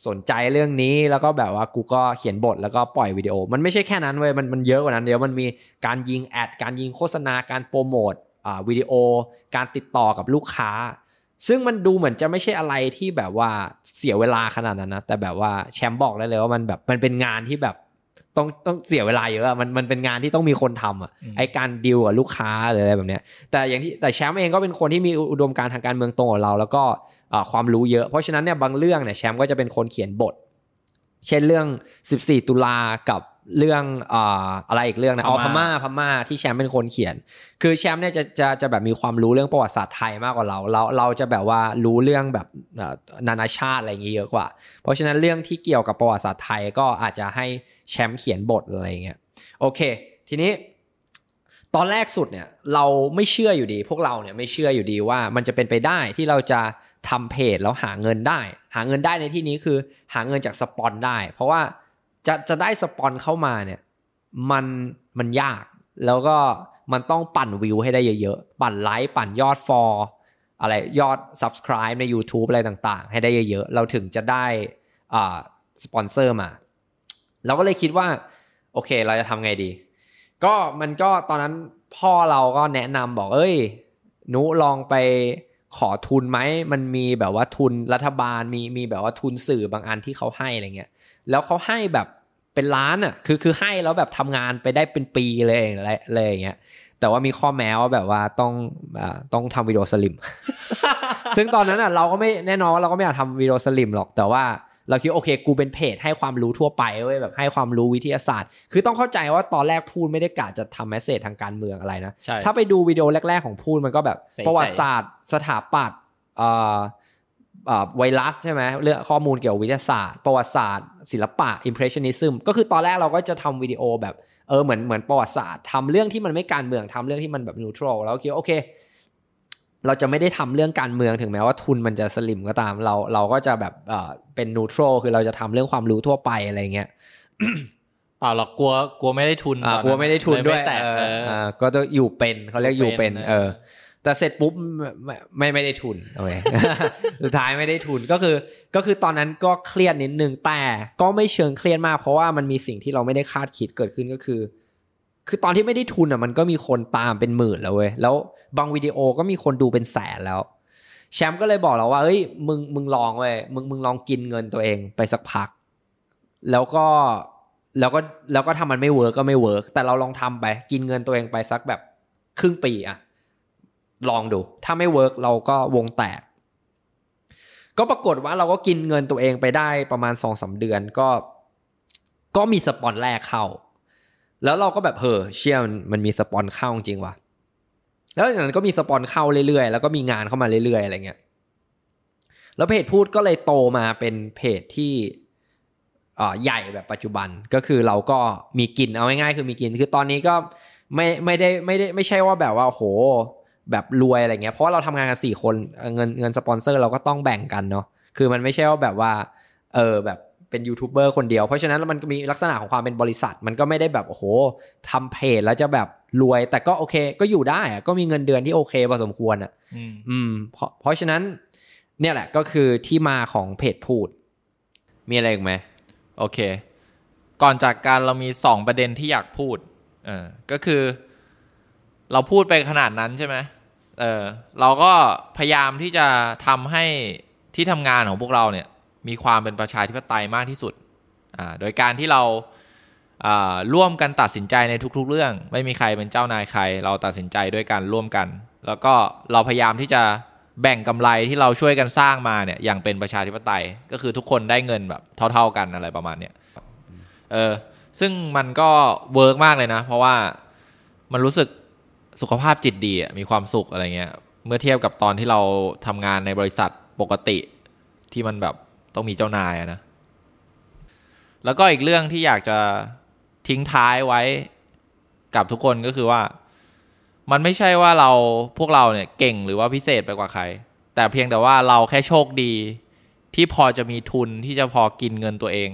สนใจเรื่องนี้แล้วก็แบบว่ากูก็เขียนบทแล้วก็ปล่อยวิดีโอ มันไม่ใช่แค่นั้นเว้ยมันมันเยอะกว่านั้นเดี๋ยวมันมีการยิงแอดการยิงโฆษณาการโปรโมทอ่าวิดีโอ การติดต่อกับลูกค้า ซึ่งมันดูเหมือนจะไม่ใช่อะไรที่แบบว่าเสียเวลาขนาดนั้นนะแต่แบบว่าแชมป์บอกได้เลยว่ามันแบบมันเป็นงานที่แบบ ต้องต้องเสียเวลาเยอะอะมันมันเป็นงานที่ต้องมีคนทำอะอืมไอการดีลกับลูกค้าหรืออะไรแบบเนี้ยแต่อย่างที่แต่แชมป์เองก็เป็นคนที่มีอุดมการณ์ทางการเมืองตรงกับเรา แล้วก็อ่าความรู้เยอะ เพราะฉะนั้นเนี่ยบางเรื่องเนี่ยแชมป์ก็จะเป็นคนเขียนบท เช่นเรื่อง 14 ตุลากับ เรื่องอ่าอะไรอีกเรื่องนะอ๋อพพม่าม่าพม่าที่แชมป์เป็นคนเขียน คือแชมป์เนี่ยจะจะจะแบบมีความรู้เรื่องประวัติศาสตร์ไทยมากกว่าเรา เราเราจะแบบว่ารู้เรื่องแบบเอ่อนานาชาติอะไรอย่างเงี้ยเยอะกว่า เพราะฉะนั้นเรื่องที่เกี่ยวกับประวัติศาสตร์ไทยก็อาจจะให้แชมป์เขียนบทอะไรอย่างเงี้ยโอเค ทีนี้ ตอนแรกสุดเนี่ย เราไม่เชื่ออยู่ดี พวกเราเนี่ยไม่เชื่ออยู่ดีว่ามันจะเป็นไปได้ที่เราจะทำเพจแล้วหาเงินได้ หาเงินได้ในที่นี้คือหาเงินจากสปอนได้ เพราะว่า จะจะได้สปอนเข้ามาเนี่ยมันมันยากแล้วก็มันต้องปั่นวิวให้ได้เยอะๆ ปั่นไลค์ปั่นยอดฟอลอะไรยอด subscribe ใน YouTube อะไรต่างๆ ให้ได้เยอะๆ เราถึงจะได้อ่าสปอนเซอร์มา เราก็เลยคิดว่า โอเคเราจะทำไงดี ก็มันก็ตอนนั้นพ่อเราก็แนะนำบอก เอ้ยหนูลองไปขอทุนไหม มันมีแบบว่าทุนรัฐบาลมีมีแบบว่าทุนสื่อบางอันที่เขาให้อะไรเงี้ย แล้วเขาให้แบบ เป็นล้านอะคือคือให้แล้วแบบทำงานไปได้เป็นปีเลยอะไรเลยอย่างเงี้ยแต่ว่ามีข้อแม้ว่าแบบว่าต้องอาต้องทำวิดีโอสลิ่ม ซึ่งตอนนั้นอะเราก็ไม่แน่นอนว่าเราก็ไม่อยากทำวิดีโอสลิ่มหรอกแต่ว่าเราคิดว่าโอเค กูเป็นเพจให้ความรู้ทั่วไปเว้ยแบบให้ความรู้วิทยาศาสตร์ คือต้องเข้าใจว่าตอนแรกพูดไม่ได้กะจะทำ message ทางการเมืองอะไรนะใช่ถ้าไปดูวิดีโอแรก ๆ ของพูดมันก็แบบใส่ๆประวัติศาสตร์ สถาปัตย์เอ่อเอ่อ ไวรัสใช่ไหมเรื่องข้อมูลเกี่ยวกับวิทยาศาสตร์ ประวัติศาสตร์ ศิลปะ impressionism ก็คือตอนแรกเราก็จะทำวิดีโอแบบเออเหมือนเหมือนประวัติศาสตร์ทำเรื่องที่มันไม่การเมืองทำเรื่องที่มันแบบ neutral แล้วก็คิดว่าโอเค เราจะไม่ได้ทำเรื่องการเมืองถึงแม้ว่าทุนมันจะสลิมก็ตามเราเราก็จะแบบเอ่อเป็น neutral คือเราจะทำเรื่องความรู้ทั่วไปอะไรเงี้ยเปล่าหรอกกลัวกลัวไม่ได้ทุนอ่าตอนนั้นกลัวไม่ได้ทุนด้วยเลไม่แตะเออเออออ่าก็จะอยู่เป็นเขาเรียกอยู่เป็นอยู่เป็นเออ แต่เสร็จปุ๊บไม่ไม่ไม่ได้ทุนโอเคสุดท้ายไม่ได้ทุนก็คือ ก็คือตอนนั้นก็เครียดนิดนึงแต่ก็ไม่เชิงเครียดมาก เพราะว่ามันมีสิ่งที่เราไม่ได้คาดคิดเกิดขึ้นก็คือ คือตอนที่ไม่ได้ทุนอะมันก็มีคนตามเป็นหมื่นแล้วเว้ยแล้วบางวิดีโอก็มีคนดูเป็นแสนแล้ว แชมป์ก็เลยบอกเราว่าเอ้ยมึงมึงลองเว้ยมึงมึงลองกินเงินตัวเองไปสักพัก แล้วก็แล้วก็แล้วก็ทำมันไม่ work ก็ไม่ work แต่เราลองทำไป กินเงินตัวเองไปสักแบบครึ่งปีอะ ลองดู ถ้าไม่ work เราก็วงแตก ก็ปรากฏว่าเราก็กินเงินตัวเองไปได้ประมาณสองสามเดือนก็ ก็มีสปอนแรกเข้า แล้วเราก็แบบเฮ้อเชี่ยมันมันมีสปอนเข้าจริงว่ะ แล้วจากนั้นก็มีสปอนเข้าเรื่อยๆ แล้วก็มีงานเข้ามาเรื่อยๆ อะไรเงี้ย แล้วเพจพูดก็เลยโตมาเป็นเพจที่อ่าใหญ่แบบปัจจุบันก็คือเราก็มีกินเอาง่ายๆคือมีกิน คือตอนนี้ก็ไม่ไม่ได้ไม่ได้ไม่ใช่ว่าแบบว่าโห แบบรวยอะไรเงี้ยเพราะว่าเราทำงานกันสี่คนเอ่อเงินเงินสปอนเซอร์เราก็ต้องแบ่งกันเนาะคือมันไม่ใช่ว่าแบบว่าเออแบบเป็นยูทูบเบอร์คนเดียว เพราะฉะนั้นมันก็มีลักษณะของความเป็นบริษัท มันก็ไม่ได้แบบโอ้โหทำเพจแล้วจะแบบรวย แต่ก็โอเค ก็อยู่ได้อะก็มีเงินเดือนที่โอเคพอสมควรอะอืมอืมเพราะเพราะฉะนั้น เนี่ยแหละก็คือที่มาของเพจพูด มีอะไรอีกไหมโอเค ก่อนจากการเรามีสองประเด็นที่อยากพูดเออก็คือ เราพูดไปขนาดนั้นใช่ไหม เออเราก็พยายามที่จะทำให้ที่ทำงานของพวกเราเนี่ย มีความเป็นประชาธิปไตยมากที่สุดอ่าโดยการที่เราร่วมกันตัดสินใจในทุก ๆ เรื่อง ไม่มีใครเป็นเจ้านายใคร เราตัดสินใจด้วยกันร่วมกัน แล้วก็เราพยายามที่จะแบ่งกำไรที่เราช่วยกันสร้างมาเนี่ยอย่างเป็นประชาธิปไตยก็คือทุกคนได้เงินแบบเท่า ๆกันอะไรประมาณเนี้ยเออซึ่งมันก็เวิร์กมากเลยนะ เพราะว่ามันรู้สึก สุขภาพจิตดีมีความสุขอะไรเงี้ย เมื่อเทียบกับตอนที่เราทำงานในบริษัทปกติที่มันแบบต้องมีเจ้านายนะ แล้วก็อีกเรื่องที่อยากจะทิ้งท้ายไว้กับทุกคนก็คือว่า มันไม่ใช่ว่าเราพวกเราเนี่ยเก่งหรือว่าพิเศษไปกว่าใคร แต่เพียงแต่ว่าเราแค่โชคดี ที่พอจะมีทุนที่จะพอกินเงินตัวเอง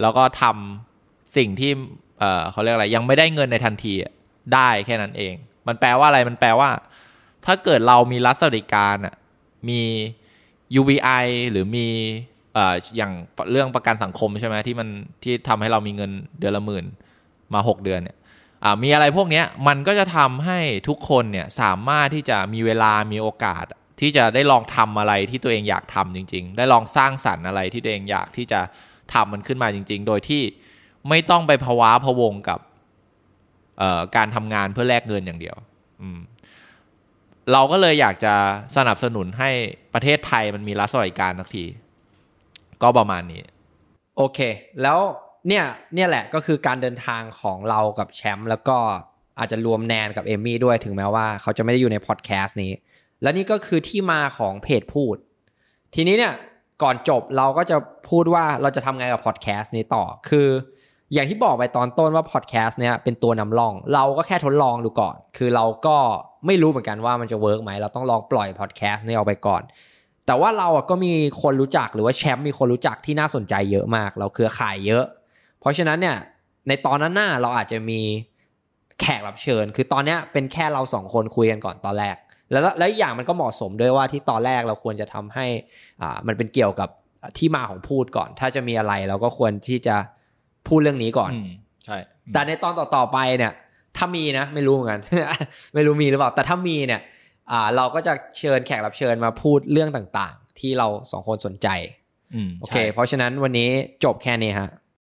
แล้วก็ทำสิ่งที่เเขาเรียกอะไร ยังไม่ได้เงินในทันทีได้แค่นั้นเอง มันแปลว่าอะไรมันแปลว่า ถ้าเกิดเรามีรัฐสวัสดิการอะมี UBI หรือมีเอ่ออย่างเรื่องประกันสังคมใช่ไหมที่มันที่ทำให้เรามีเงินเดือนละหมื่นมาหกเดือนเนี่ยอ่ามีอะไรพวกเนี้ยมันก็จะทำให้ทุกคนเนี่ยสามารถที่จะมีเวลามีโอกาส ที่จะได้ลองทำอะไรที่ตัวเองอยากทำจริง ๆ ได้ลองสร้างสรรค์อะไรที่ตัวเองอยากที่จะทำมันขึ้นมาจริง ๆ โดยที่ไม่ต้องไปภาวะพะวงกับ การทำงานเพื่อแลกเงินอย่างเดียวเราก็เลยอยากจะสนับสนุนให้ประเทศไทยมันมีรัฐสวัสดิการสักที ก็ประมาณนี้ โอเค แล้วเนี่ยเนี่ยแหละก็คือการเดินทางของเรากับแชมป์แล้วก็อาจจะรวมแนนกับเอมมี่ด้วยถึงแม้ว่าเขาจะไม่ได้อยู่ในพอดแคสต์นี้ และนี่ก็คือที่มาของเพจพูด ทีนี้เนี่ยก่อนจบเราก็จะพูดว่าเราจะทำไงกับพอดแคสต์นี้ต่อ คือ อย่างที่บอกไปตอนต้นว่าพอดแคสต์เนี้ยเป็นตัวนำร่อง เราก็แค่ทดลองดูก่อน คือเราก็ไม่รู้เหมือนกันว่ามันจะ work ไหม เราต้องลองปล่อยพอดแคสต์นี้ออกไปก่อน แต่ว่าเราอะก็มีคนรู้จักหรือว่าแชมป์มีคนรู้จักที่น่าสนใจเยอะมาก เราเครือข่ายเยอะ เพราะฉะนั้นเนี่ยในตอนนั้นหน่าเราอาจจะมีแขกรับเชิญ คือตอนเนี้ยเป็นแค่เราสองคนคุยกันก่อนตอนแรก แล้วแล้วอีกอย่างมันก็เหมาะสมด้วยว่าที่ตอนแรกเราควรจะทำให้อ่ามันเป็นเกี่ยวกับที่มาของพูดก่อน ถ้าจะมีอะไรเราก็ควรที่จะ พูดเรื่องนี้ก่อนอืมใช่แต่ในตอนต่อๆไปเนี่ย ถ้ามีนะ ไม่รู้เหมือนกัน ไม่รู้มีหรือเปล่า แต่ถ้ามีเนี่ยอ่าเราก็จะเชิญแขกรับเชิญมาพูดเรื่องต่างๆ ที่เราสองคนสนใจอืมโอเคใช่เพราะฉะนั้นวันนี้จบแค่นี้ฮะ